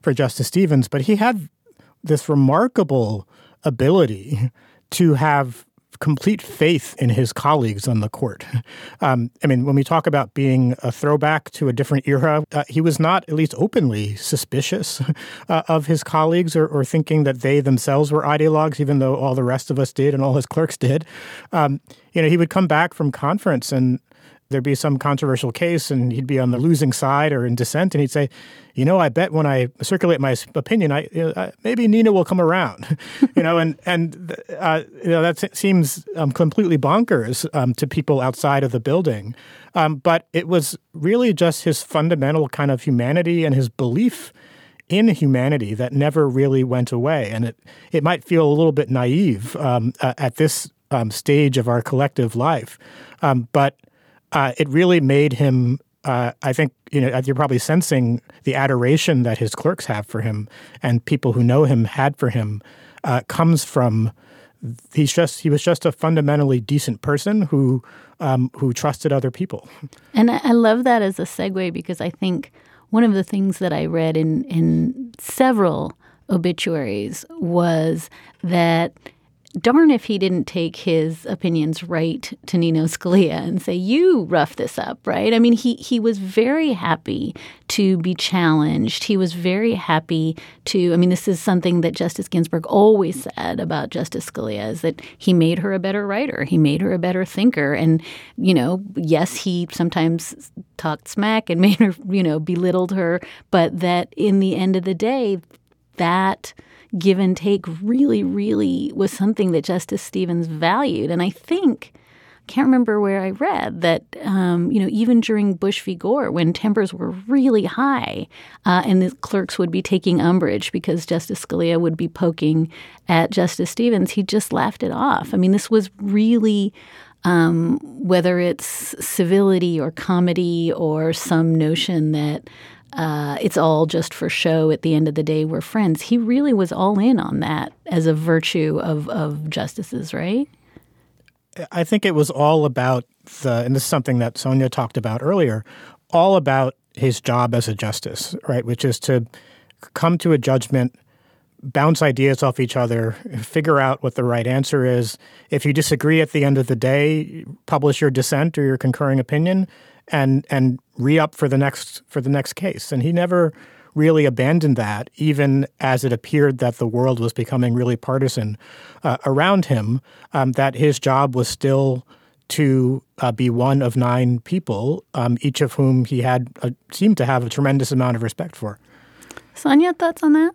for Justice Stevens, but he had this remarkable ability to have complete faith in his colleagues on the court. Um, I mean, when we talk about being a throwback to a different era, uh, he was not at least openly suspicious uh, of his colleagues or, or, thinking that they themselves were ideologues, even though all the rest of us did and all his clerks did. Um, you know, he would come back from conference and there'd be some controversial case and he'd be on the losing side or in dissent and he'd say, you know, I bet when I circulate my opinion, I, you know, maybe Nino will come around, you know, and and uh, you know that seems um, completely bonkers um, to people outside of the building, um, but it was really just his fundamental kind of humanity and his belief in humanity that never really went away, and it it might feel a little bit naive um, uh, at this um, stage of our collective life, um, but uh, it really made him. Uh, I think you know you're probably sensing the adoration that his clerks have for him, and people who know him had for him, uh, comes from. He's just he was just a fundamentally decent person who um, who trusted other people. And I love that as a segue because I think one of the things that I read in in several obituaries was that darn if he didn't take his opinions right to Nino Scalia and say, "You rough this up," right? I mean, he he was very happy to be challenged. He was very happy to. I mean, this is something that Justice Ginsburg always said about Justice Scalia is that he made her a better writer. He made her a better thinker. And you know, yes, he sometimes talked smack and made her, you know, belittled her, but that in the end of the day, that give and take really, really was something that Justice Stevens valued. And I think, I can't remember where I read that, um, you know, even during Bush v. Gore, when tempers were really high uh, and the clerks would be taking umbrage because Justice Scalia would be poking at Justice Stevens, he just laughed it off. I mean, this was really. Um, whether it's civility or comedy or some notion that uh, it's all just for show. At the end of the day, we're friends. He really was all in on that as a virtue of of justices, right? I think it was all about the, and this is something that Sonia talked about earlier, all about his job as a justice, right? Which is to come to a judgment, bounce ideas off each other, figure out what the right answer is. If you disagree at the end of the day, publish your dissent or your concurring opinion, and and re up for the next for the next case. And he never really abandoned that, even as it appeared that the world was becoming really partisan uh, around him. Um, that his job was still to uh, be one of nine people, um, each of whom he had uh, seemed to have a tremendous amount of respect for. Sonia, thoughts on that?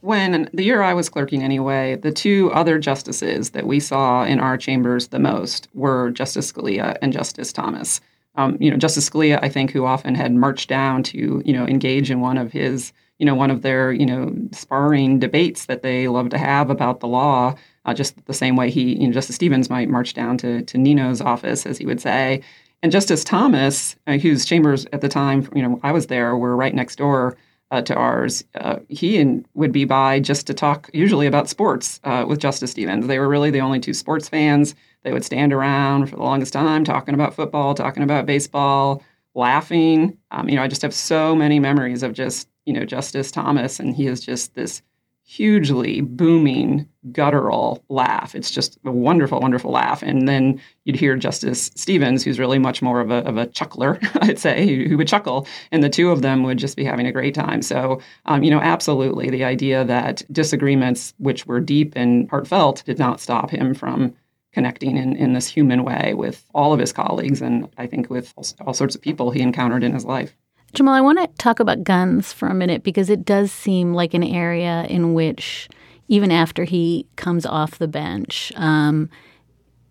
When the year I was clerking, anyway, the two other justices that we saw in our chambers the most were Justice Scalia and Justice Thomas um, you know, Justice Scalia, I think, who often had marched down to, you know, engage in one of his, you know, one of their, you know, sparring debates that they love to have about the law, uh, just the same way he, you know, Justice Stevens might march down to, to Nino's office, as he would say. And Justice Thomas, uh, whose chambers at the time, you know, I was there, were right next door uh, to ours. Uh, he in, would be by just to talk, usually about sports, uh, with Justice Stevens. They were really the only two sports fans. They would stand around for the longest time talking about football, talking about baseball, laughing. Um, you know, I just have so many memories of just, you know, Justice Thomas, and he is just this hugely booming, guttural laugh. It's just a wonderful, wonderful laugh. And then you'd hear Justice Stevens, who's really much more of a, of a chuckler, I'd say, who would chuckle, and the two of them would just be having a great time. So, um, you know, absolutely, the idea that disagreements, which were deep and heartfelt, did not stop him from connecting in, in this human way with all of his colleagues and I think with all, sorts of people he encountered in his life. Jamal, I want to talk about guns for a minute because it does seem like an area in which, even after he comes off the bench, um,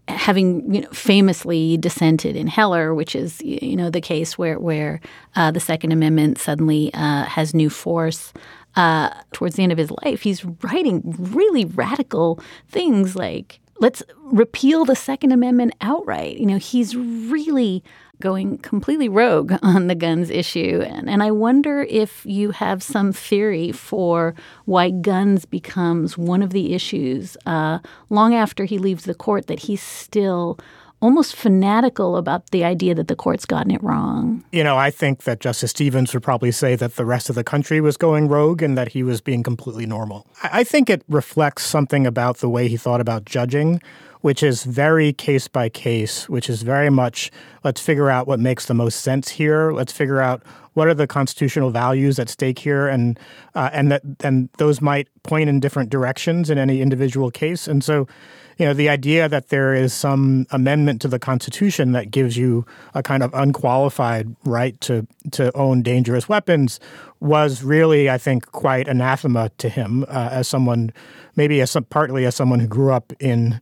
having you know, famously dissented in Heller, which is you know the case where where uh, the Second Amendment suddenly uh, has new force. Uh, towards the end of his life, he's writing really radical things like let's repeal the Second Amendment outright. You know, he's really going completely rogue on the guns issue. And, and I wonder if you have some theory for why guns becomes one of the issues uh, long after he leaves the court that he's still almost fanatical about the idea that the court's gotten it wrong. You know, I think that Justice Stevens would probably say that the rest of the country was going rogue and that he was being completely normal. I think it reflects something about the way he thought about judging, which is very case by case, which is very much let's figure out what makes the most sense here. Let's figure out what are the constitutional values at stake here, and uh, and that and those might point in different directions in any individual case. And so, you know, the idea that there is some amendment to the Constitution that gives you a kind of unqualified right to to own dangerous weapons was really, I think, quite anathema to him uh, as someone, maybe as some, partly as someone who grew up in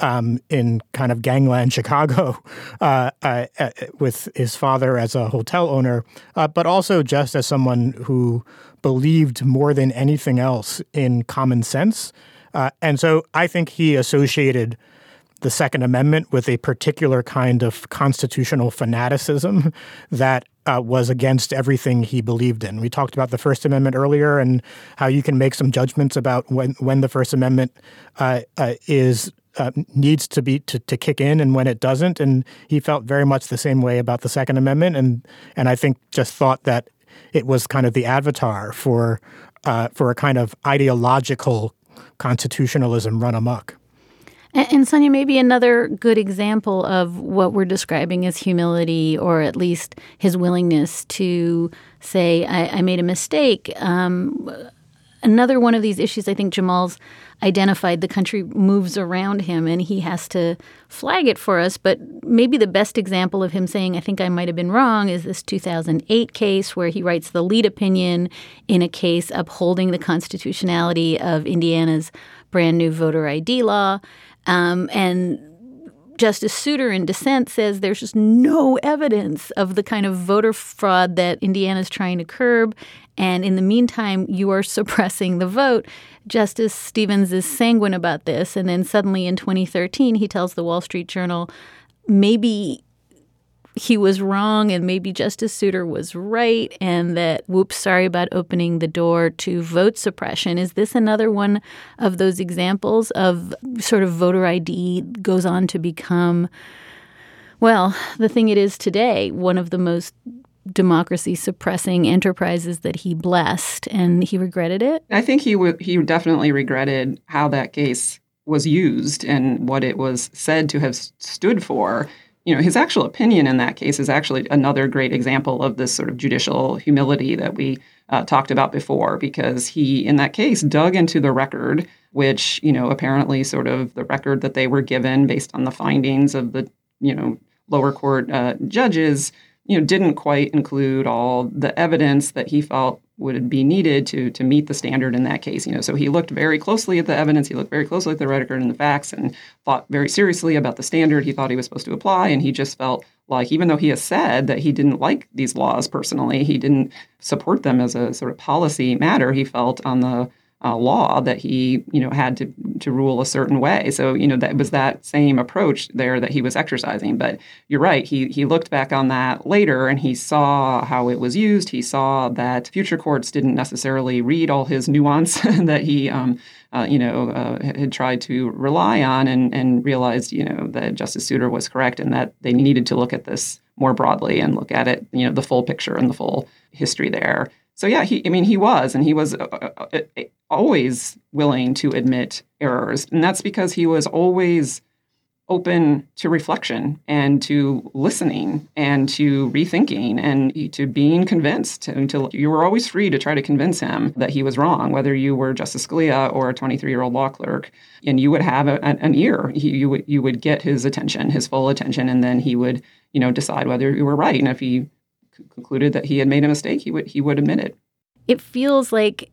um, in kind of gangland Chicago uh, uh, uh, with his father as a hotel owner, uh, but also just as someone who believed more than anything else in common sense uh, and so I think he associated the Second Amendment with a particular kind of constitutional fanaticism that uh, was against everything he believed in. We talked about the First Amendment earlier and how you can make some judgments about when, when the First Amendment uh, uh, is uh, needs to be to, to kick in and when it doesn't. And he felt very much the same way about the Second Amendment, and and I think just thought that it was kind of the avatar for uh, for a kind of ideological constitutionalism run amok. And, and Sonia, maybe another good example of what we're describing as humility, or at least his willingness to say, I, I made a mistake. Um, another one of these issues I think Jamal's identified the country moves around him and he has to flag it for us. But maybe the best example of him saying, I think I might have been wrong, is this 2008 case where he writes the lead opinion in a case upholding the constitutionality of Indiana's brand new voter ID law. Um, and Justice Souter in dissent says there's just no evidence of the kind of voter fraud that Indiana is trying to curb. And in the meantime, you are suppressing the vote. Justice Stevens is sanguine about this. And then suddenly in 2013, he tells the Wall Street Journal maybe he was wrong and maybe Justice Souter was right, and that, whoops, sorry about opening the door to vote suppression. Is this another one of those examples of sort of voter ID goes on to become, well, the thing it is today, one of the most democracy suppressing enterprises that he blessed and he regretted it i think he would he definitely regretted how that case was used and what it was said to have stood for you know, his actual opinion in that case is actually another great example of this sort of judicial humility that we uh, talked about before, because he, in that case, dug into the record, which, you know, apparently sort of the record that they were given based on the findings of the, you know, lower court uh, judges, you know, didn't quite include all the evidence that he felt would be needed to to meet the standard in that case. You know, so he looked very closely at the evidence. He looked very closely at the record and the facts, and thought very seriously about the standard he thought he was supposed to apply. And he just felt like, even though he has said that he didn't like these laws personally, he didn't support them as a sort of policy matter. He felt on the uh, law that he you know had to to rule a certain way. So you know that was that same approach there that he was exercising. But you're right. He he looked back on that later and he saw how it was used. He saw that future courts didn't necessarily read all his nuance that he um, uh, you know uh, had tried to rely on, and and realized you know that Justice Souter was correct and that they needed to look at this more broadly and look at it you know the full picture and the full history there. So yeah, he I mean he was and he was uh, uh, uh, always willing to admit errors, and that's because he was always open to reflection and to listening and to rethinking and to being convinced. Until you were always free to try to convince him that he was wrong whether you were justice scalia or a 23-year-old law clerk and you would have a, an ear. He, you would you would get his attention his full attention and then he would you know decide whether you were right. And if he concluded that he had made a mistake, he would he would admit it. It feels like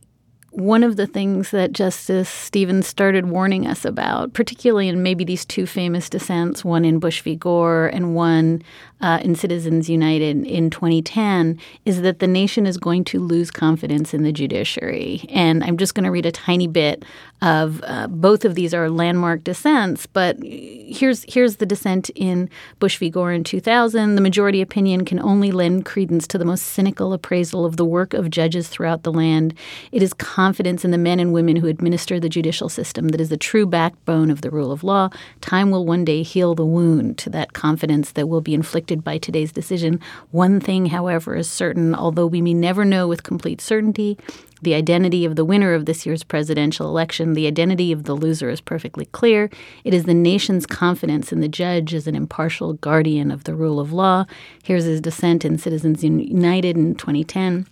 one of the things that Justice Stevens started warning us about, particularly in maybe these two famous dissents, one in Bush v. Gore and one uh, in Citizens United in 2010, is that the nation is going to lose confidence in the judiciary. And I'm just going to read a tiny bit of uh, both of these are landmark dissents. But here's here's the dissent in Bush v. Gore in 2000. The majority opinion can only lend credence to the most cynical appraisal of the work of judges throughout the land. It is confidence in the men and women who administer the judicial system that is the true backbone of the rule of law. Time will one day heal the wound to that confidence that will be inflicted by today's decision. One thing, however, is certain, although we may never know with complete certainty, the identity of the winner of this year's presidential election, the identity of the loser is perfectly clear. It is the nation's confidence in the judge as an impartial guardian of the rule of law. Here's his dissent in Citizens United in 2010.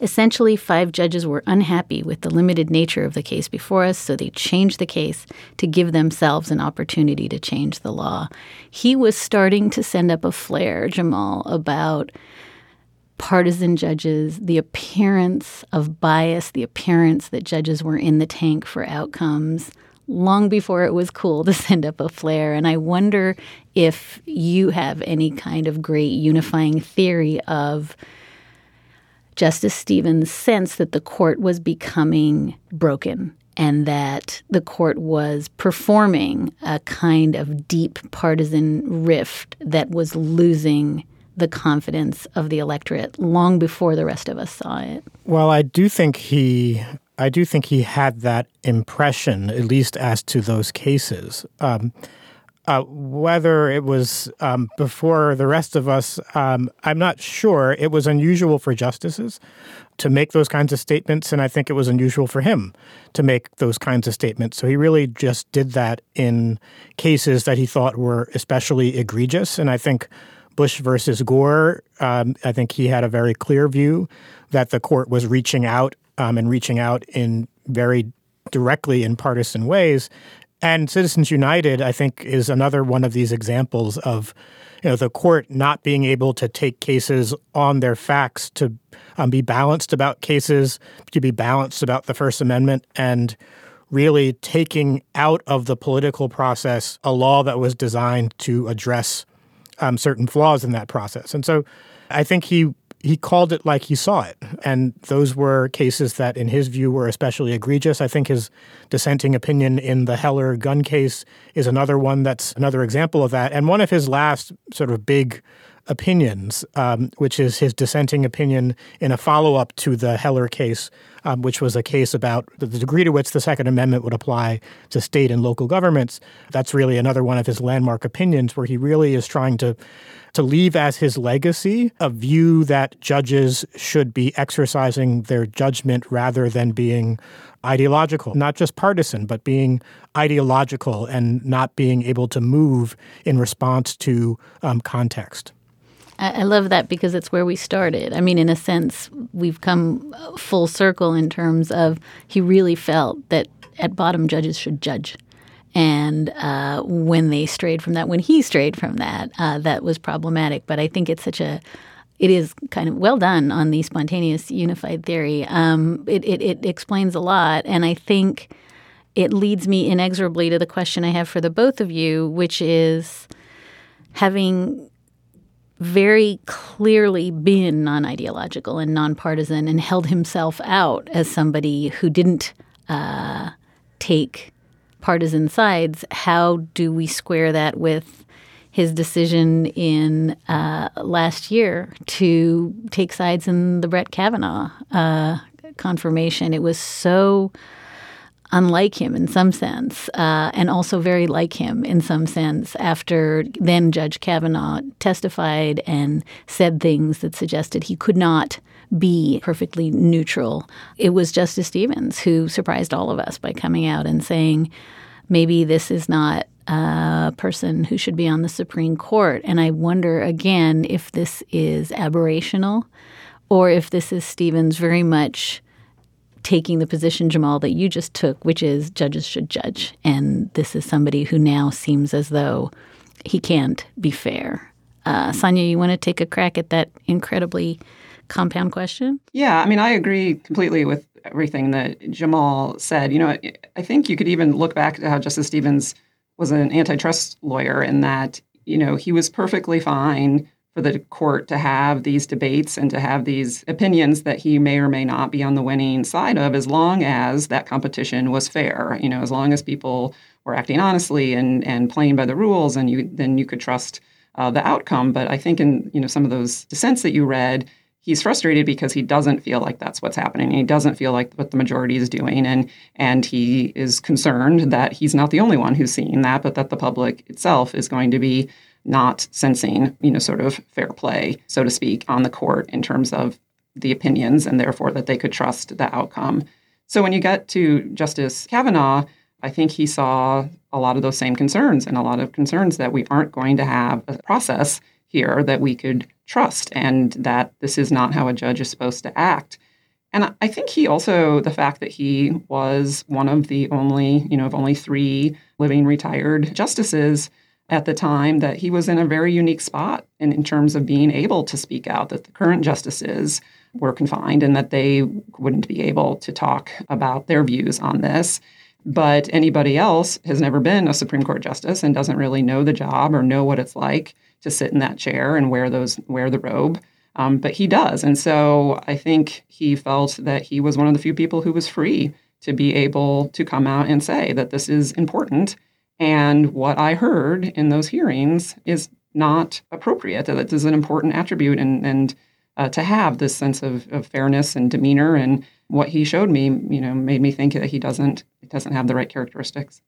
Essentially, five judges were unhappy with the limited nature of the case before us, so they changed the case to give themselves an opportunity to change the law. He was starting to send up a flare, Jamal, about partisan judges, the appearance of bias, the appearance that judges were in the tank for outcomes long before it was cool to send up a flare. And I wonder if you have any kind of great unifying theory of Justice Stevens' sense that the court was becoming broken and that the court was performing a kind of deep partisan rift that was losing the confidence of the electorate long before the rest of us saw it. Well, I do think he I do think he had that impression, at least as to those cases. Um, uh, whether it was um, before the rest of us, um, I'm not sure. It was unusual for justices to make those kinds of statements, and I think it was unusual for him to make those kinds of statements. So he really just did that in cases that he thought were especially egregious, and I think Bush versus Gore, um, I think he had a very clear view that the court was reaching out um, and reaching out in very directly in partisan ways. And Citizens United, I think, is another one of these examples of you know the court not being able to take cases on their facts to um, be balanced about cases, to be balanced about the First Amendment, and really taking out of the political process a law that was designed to address um, certain flaws in that process. And so I think he he called it like he saw it. And those were cases that, in his view, were especially egregious. I think his dissenting opinion in the Heller gun case is another one that's another example of that. And one of his last sort of big opinions, um, which is his dissenting opinion in a follow up to the Heller case, um, which was a case about the degree to which the Second Amendment would apply to state and local governments. That's really another one of his landmark opinions where he really is trying to to leave as his legacy a view that judges should be exercising their judgment rather than being ideological, not just partisan, but being ideological and not being able to move in response to um, context. I love that because it's where we started. I mean, in a sense, we've come full circle in terms of he really felt that at bottom judges should judge. And uh, when they strayed from that, when he strayed from that, uh, that was problematic. But I think it's such a, it is kind of well done on the spontaneous unified theory. Um, it, it, it explains a lot. And I think it leads me inexorably to the question I have for the both of you, which is having very clearly been non ideological and non-partisan and held himself out as somebody who didn't uh, take partisan sides. How do we square that with his decision in uh, last year to take sides in the Brett Kavanaugh uh, confirmation? It was so unlike him in some sense, uh, and also very like him in some sense after then Judge Kavanaugh testified and said things that suggested he could not be perfectly neutral. It was Justice Stevens who surprised all of us by coming out and saying, maybe this is not a person who should be on the Supreme Court. And I wonder again if this is aberrational or if this is Stevens very much taking the position, Jamal, that you just took, which is judges should judge. And this is somebody who now seems as though he can't be fair. Uh, Sonia, you want to take a crack at that incredibly compound question? Yeah, I mean, I agree completely with everything that Jamal said. You know, I think you could even look back to how Justice Stevens was an antitrust lawyer in that, you know, he was perfectly fine for the court to have these debates and to have these opinions that he may or may not be on the winning side of as long as that competition was fair you know as long as people were acting honestly and and playing by the rules and you then you could trust uh, the outcome but i think in you know some of those dissents that you read he's frustrated because he doesn't feel like that's what's happening. He doesn't feel like what the majority is doing, and and he is concerned that he's not the only one who's seeing that, but that the public itself is going to be not sensing, you know, sort of fair play, so to speak, on the court in terms of the opinions, and therefore that they could trust the outcome. So when you get to Justice Kavanaugh, I think he saw a lot of those same concerns and a lot of concerns that we aren't going to have a process here that we could trust and that this is not how a judge is supposed to act. And I think he also, the fact that he was one of the only, you know, of only three living retired justices at the time, that he was in a very unique spot in, terms of being able to speak out, that the current justices were confined and that they wouldn't be able to talk about their views on this. But anybody else has never been a Supreme Court justice and doesn't really know the job or know what it's like to sit in that chair and wear those wear the robe. Um, but he does, and so I think he felt that he was one of the few people who was free to be able to come out and say that this is important. And what I heard in those hearings is not appropriate. That this an important attribute, and and uh, to have this sense of, of fairness and demeanor, and what he showed me, you know, made me think that he doesn't doesn't have the right characteristics.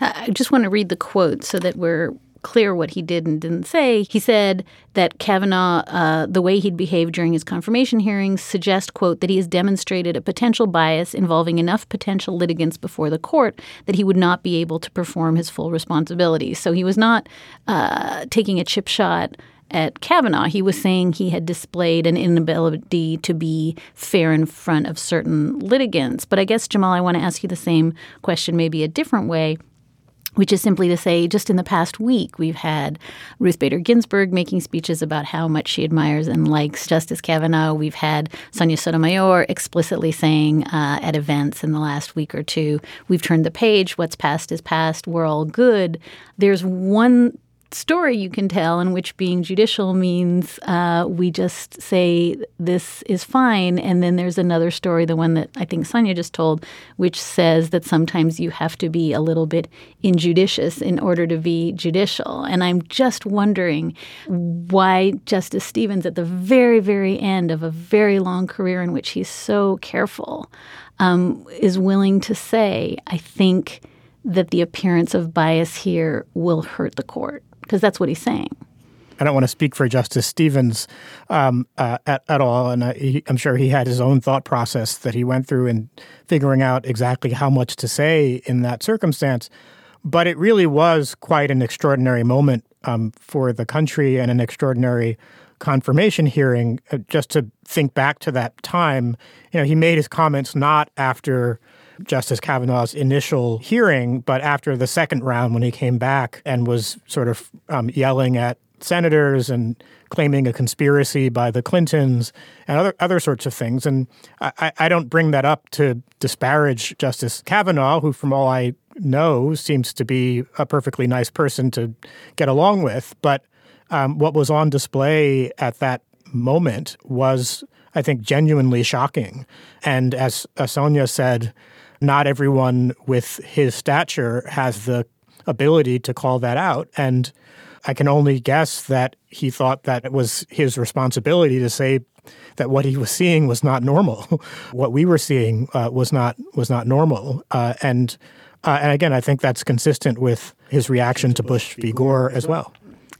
I just want to read the quote so that we're clear what he did and didn't say. He said that Kavanaugh, uh, the way he'd behaved during his confirmation hearings, suggest, quote, that he has demonstrated a potential bias involving enough potential litigants before the court that he would not be able to perform his full responsibilities. So he was not uh, taking a chip shot at Kavanaugh. He was saying he had displayed an inability to be fair in front of certain litigants. But I guess, Jamal, I want to ask you the same question, maybe a different way which is simply to say, just in the past week, we've had Ruth Bader Ginsburg making speeches about how much she admires and likes Justice Kavanaugh. We've had Sonia Sotomayor explicitly saying uh, at events in the last week or two, we've turned the page, what's past is past, we're all good. There's one story you can tell in which being judicial means uh, we just say this is fine. And then there's another story, the one that I think Sonia just told, which says that sometimes you have to be a little bit injudicious in order to be judicial. And I'm just wondering why Justice Stevens, at the very, very end of a very long career in which he's so careful, um, is willing to say, I think that the appearance of bias here will hurt the court because that's what he's saying. I don't want to speak for Justice Stevens um, uh, at, at all, and I, am sure he had his own thought process that he went through in figuring out exactly how much to say in that circumstance. But it really was quite an extraordinary moment um, for the country and an extraordinary confirmation hearing. Uh, just to think back to that time, you know, he made his comments not after Justice Kavanaugh's initial hearing, but after the second round when he came back and was sort of um, yelling at senators and claiming a conspiracy by the Clintons and other other sorts of things. And I, I don't bring that up to disparage Justice Kavanaugh, who, from all I know, seems to be a perfectly nice person to get along with. But um, what was on display at that moment was, I think, genuinely shocking. And as, as Sonia said, not everyone with his stature has the ability to call that out. And I can only guess that he thought that it was his responsibility to say that what he was seeing was not normal. what we were seeing uh, was not was not normal. Uh, and uh, and again, I think that's consistent with his reaction to Bush v. Gore as well.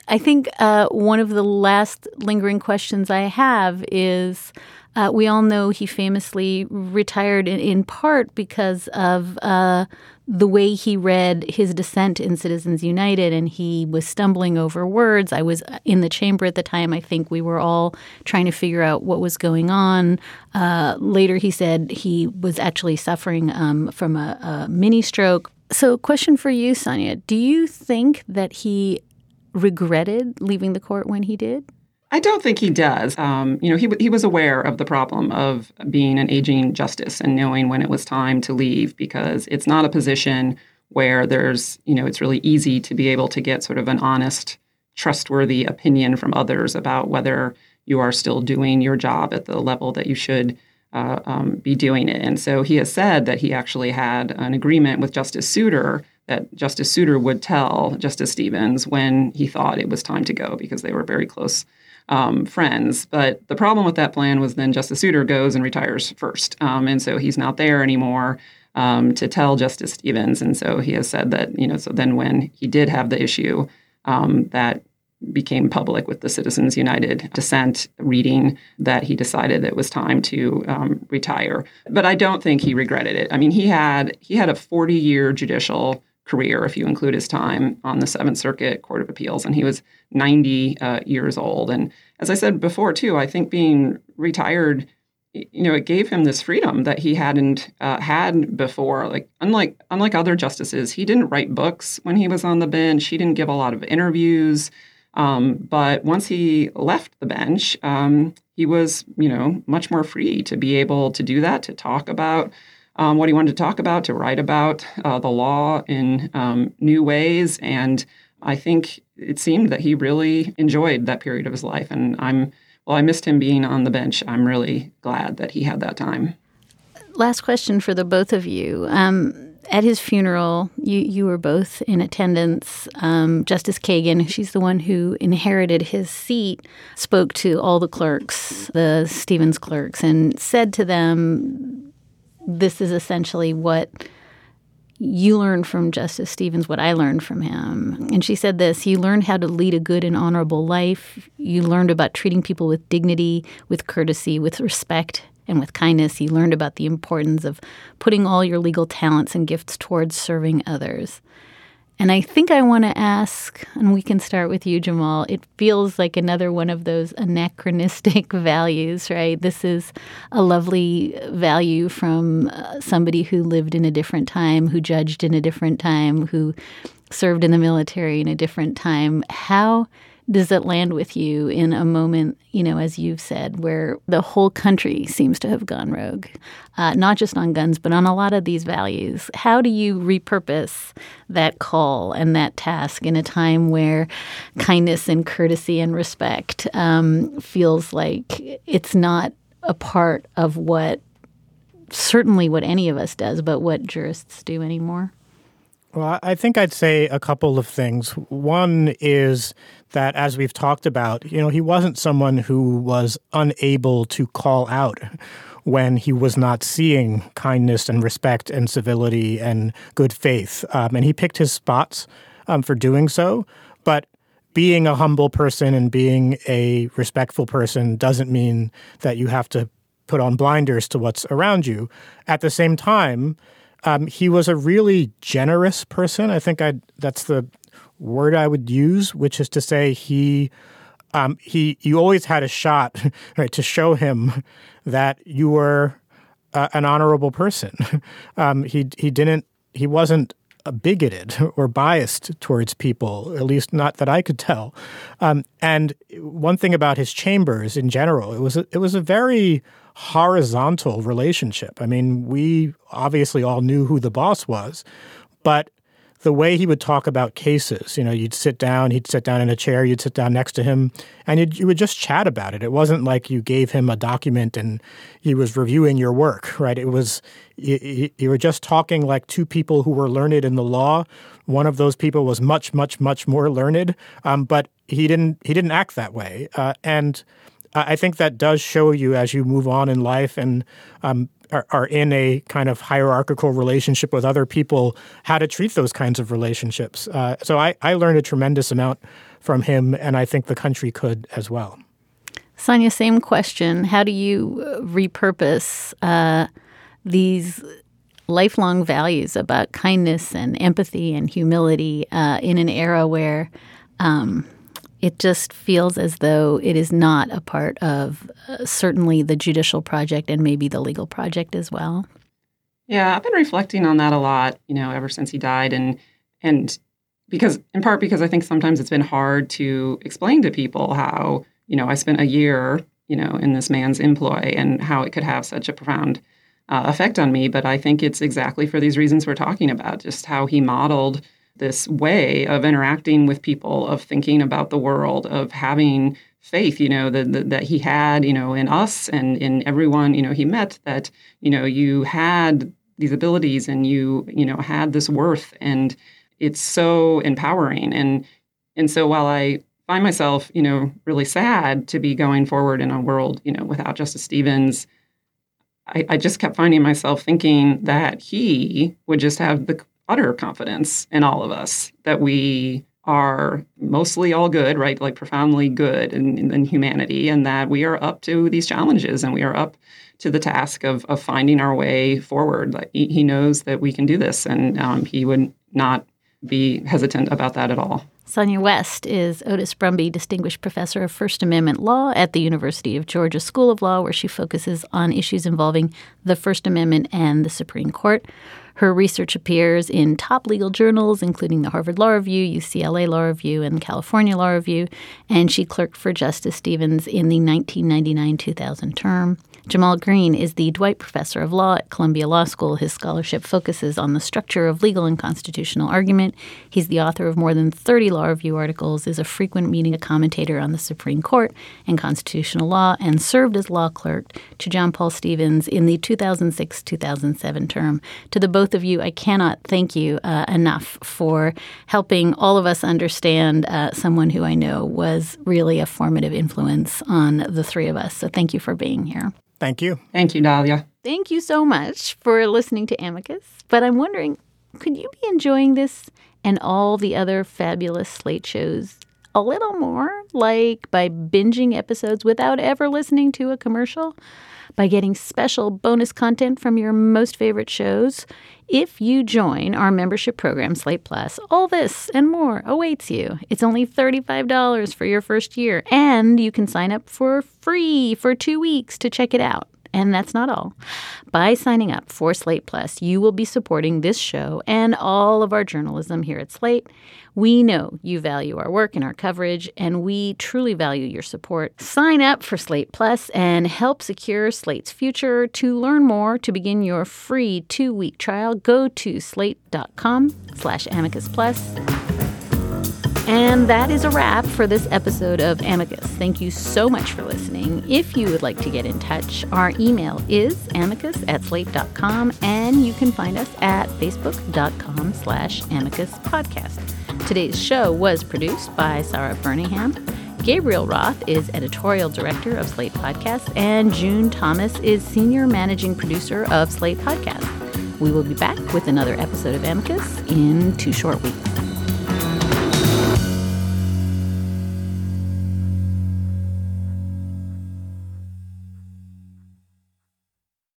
I think uh, one of the last lingering questions I have is uh, we all know he famously retired in, in part because of uh, the way he read his dissent in Citizens United, and he was stumbling over words. I was in the chamber at the time. I think we were all trying to figure out what was going on. Uh, later, he said he was actually suffering um, from a, a mini stroke. So, question for you, Sonia: Do you think that he regretted leaving the court when he did? I don't think he does. Um, you know, he he was aware of the problem of being an aging justice and knowing when it was time to leave because it's not a position where there's you know it's really easy to be able to get sort of an honest trustworthy opinion from others about whether you are still doing your job at the level that you should uh, um, be doing it. And so he has said that he actually had an agreement with Justice Souter that Justice Souter would tell Justice Stevens when he thought it was time to go because they were very close um, friends. But the problem with that plan was then Justice Souter goes and retires first. Um, and so he's not there anymore um, to tell Justice Stevens. And so he has said that, you know, so then when he did have the issue, um, that became public with the Citizens United dissent reading that he decided it was time to um, retire. But I don't think he regretted it. I mean, he had he had a 40 year judicial career, if you include his time on the Seventh Circuit Court of Appeals, and he was 90 uh, years old. And as I said before, too, I think being retired, you know, it gave him this freedom that he hadn't uh, had before. Like unlike unlike other justices, he didn't write books when he was on the bench. He didn't give a lot of interviews. Um, but once he left the bench, um, he was, you know, much more free to be able to do that, to talk about um, what he wanted to talk about, to write about uh, the law in um, new ways. And I think it seemed that he really enjoyed that period of his life. And I'm, well, I missed him being on the bench. I'm really glad that he had that time. Last question for the both of you. Um, at his funeral, you, you were both in attendance. Um, Justice Kagan, she's the one who inherited his seat, spoke to all the clerks, the Stevens clerks, and said to them this is essentially what you learned from Justice Stevens what I learned from him. And she said this You learned how to lead a good and honorable life. You learned about treating people with dignity, with courtesy, with respect, and with kindness. You learned about the importance of putting all your legal talents and gifts towards serving others. And I think I want to ask, and we can start with you, Jamal. It feels like another one of those anachronistic values, right? This is a lovely value from uh, somebody who lived in a different time, who judged in a different time, who served in the military in a different time. How does it land with you in a moment, you know, as you've said, where the whole country seems to have gone rogue, uh, not just on guns, but on a lot of these values? How do you repurpose that call and that task in a time where kindness and courtesy and respect um, feels like it's not a part of what certainly what any of us does, but what jurists do anymore? Well, I think I'd say a couple of things. One is that, as we've talked about, you know, he wasn't someone who was unable to call out when he was not seeing kindness and respect and civility and good faith. Um, and he picked his spots um, for doing so. But being a humble person and being a respectful person doesn't mean that you have to put on blinders to what's around you. At the same time, um, he was a really generous person. I think I that's the word I would use, which is to say he um, he you always had a shot right to show him that you were uh, an honorable person. um, he he didn't he wasn't bigoted or biased towards people, at least not that I could tell. Um, and one thing about his chambers in general, it was a, it was a very horizontal relationship. I mean, we obviously all knew who the boss was, but the way he would talk about cases, you know, you'd sit down, he'd sit down in a chair, you'd sit down next to him, and you would just chat about it. It wasn't like you gave him a document and he was reviewing your work, right? It was, you, you were just talking like two people who were learned in the law. One of those people was much, much, much more learned, um, but he didn't, he didn't act that way. Uh, and I think that does show you as you move on in life and um, are, are, in a kind of hierarchical relationship with other people how to treat those kinds of relationships. Uh, so I, I learned a tremendous amount from him, and I think the country could as well. Sonja, same question. How do you uh, repurpose uh, these lifelong values about kindness and empathy and humility uh, in an era where um, it just feels as though it is not a part of uh, certainly the judicial project and maybe the legal project as well. Yeah, I've been reflecting on that a lot, you know, ever since he died and and because in part because I think sometimes it's been hard to explain to people how, you know, I spent a year, you know, in this man's employ and how it could have such a profound uh, effect on me, but I think it's exactly for these reasons we're talking about, just how he modeled this way of interacting with people, of thinking about the world, of having faith, you know, that that he had, you know, in us and in everyone, you know, he met. That you know, you had these abilities and you, you know, had this worth, and it's so empowering. And and so while I find myself, you know, really sad to be going forward in a world, you know, without Justice Stevens. I, I just kept finding myself thinking that he would just have the utter confidence in all of us that we are mostly all good, right? Like profoundly good in, in, in, humanity, and that we are up to these challenges and we are up to the task of, of finding our way forward. Like he, he knows that we can do this, and um, he would not be hesitant about that at all. Sonja West is Otis Brumby Distinguished Professor of First Amendment Law at the University of Georgia School of Law, where she focuses on issues involving the First Amendment and the Supreme Court. Her research appears in top legal journals, including the Harvard Law Review, UCLA Law Review, and California Law Review, and she clerked for Justice Stevens in the 1999 2000 term. Jamal Greene is the Dwight Professor of Law at Columbia Law School. His scholarship focuses on the structure of legal and constitutional argument. He's the author of more than 30 law review articles, is a frequent media commentator on the Supreme Court and constitutional law, and served as law clerk to John Paul Stevens in the 2006 2007 term. To the both of you, I cannot thank you uh, enough for helping all of us understand uh, someone who I know was really a formative influence on the three of us. So thank you for being here. Thank you. Thank you, Dahlia. Thank you so much for listening to Amicus. But I'm wondering, could you be enjoying this and all the other fabulous Slate shows a little more, like by binging episodes without ever listening to a commercial? By getting special bonus content from your most favorite shows? If you join our membership program, Slate Plus, all this and more awaits you. It's only $35 for your first year, and you can sign up for free for two weeks to check it out. And that's not all. By signing up for Slate Plus, you will be supporting this show and all of our journalism here at Slate. We know you value our work and our coverage, and we truly value your support. Sign up for Slate Plus and help secure Slate's future. To learn more, to begin your free two-week trial, go to slate.com slash amicus plus. And that is a wrap for this episode of Amicus. Thank you so much for listening. If you would like to get in touch, our email is amicus at slate.com, and you can find us at facebook.com slash amicus podcast. Today's show was produced by Sarah Burningham. Gabriel Roth is editorial director of Slate Podcast, and June Thomas is senior managing producer of Slate Podcast. We will be back with another episode of Amicus in two short weeks.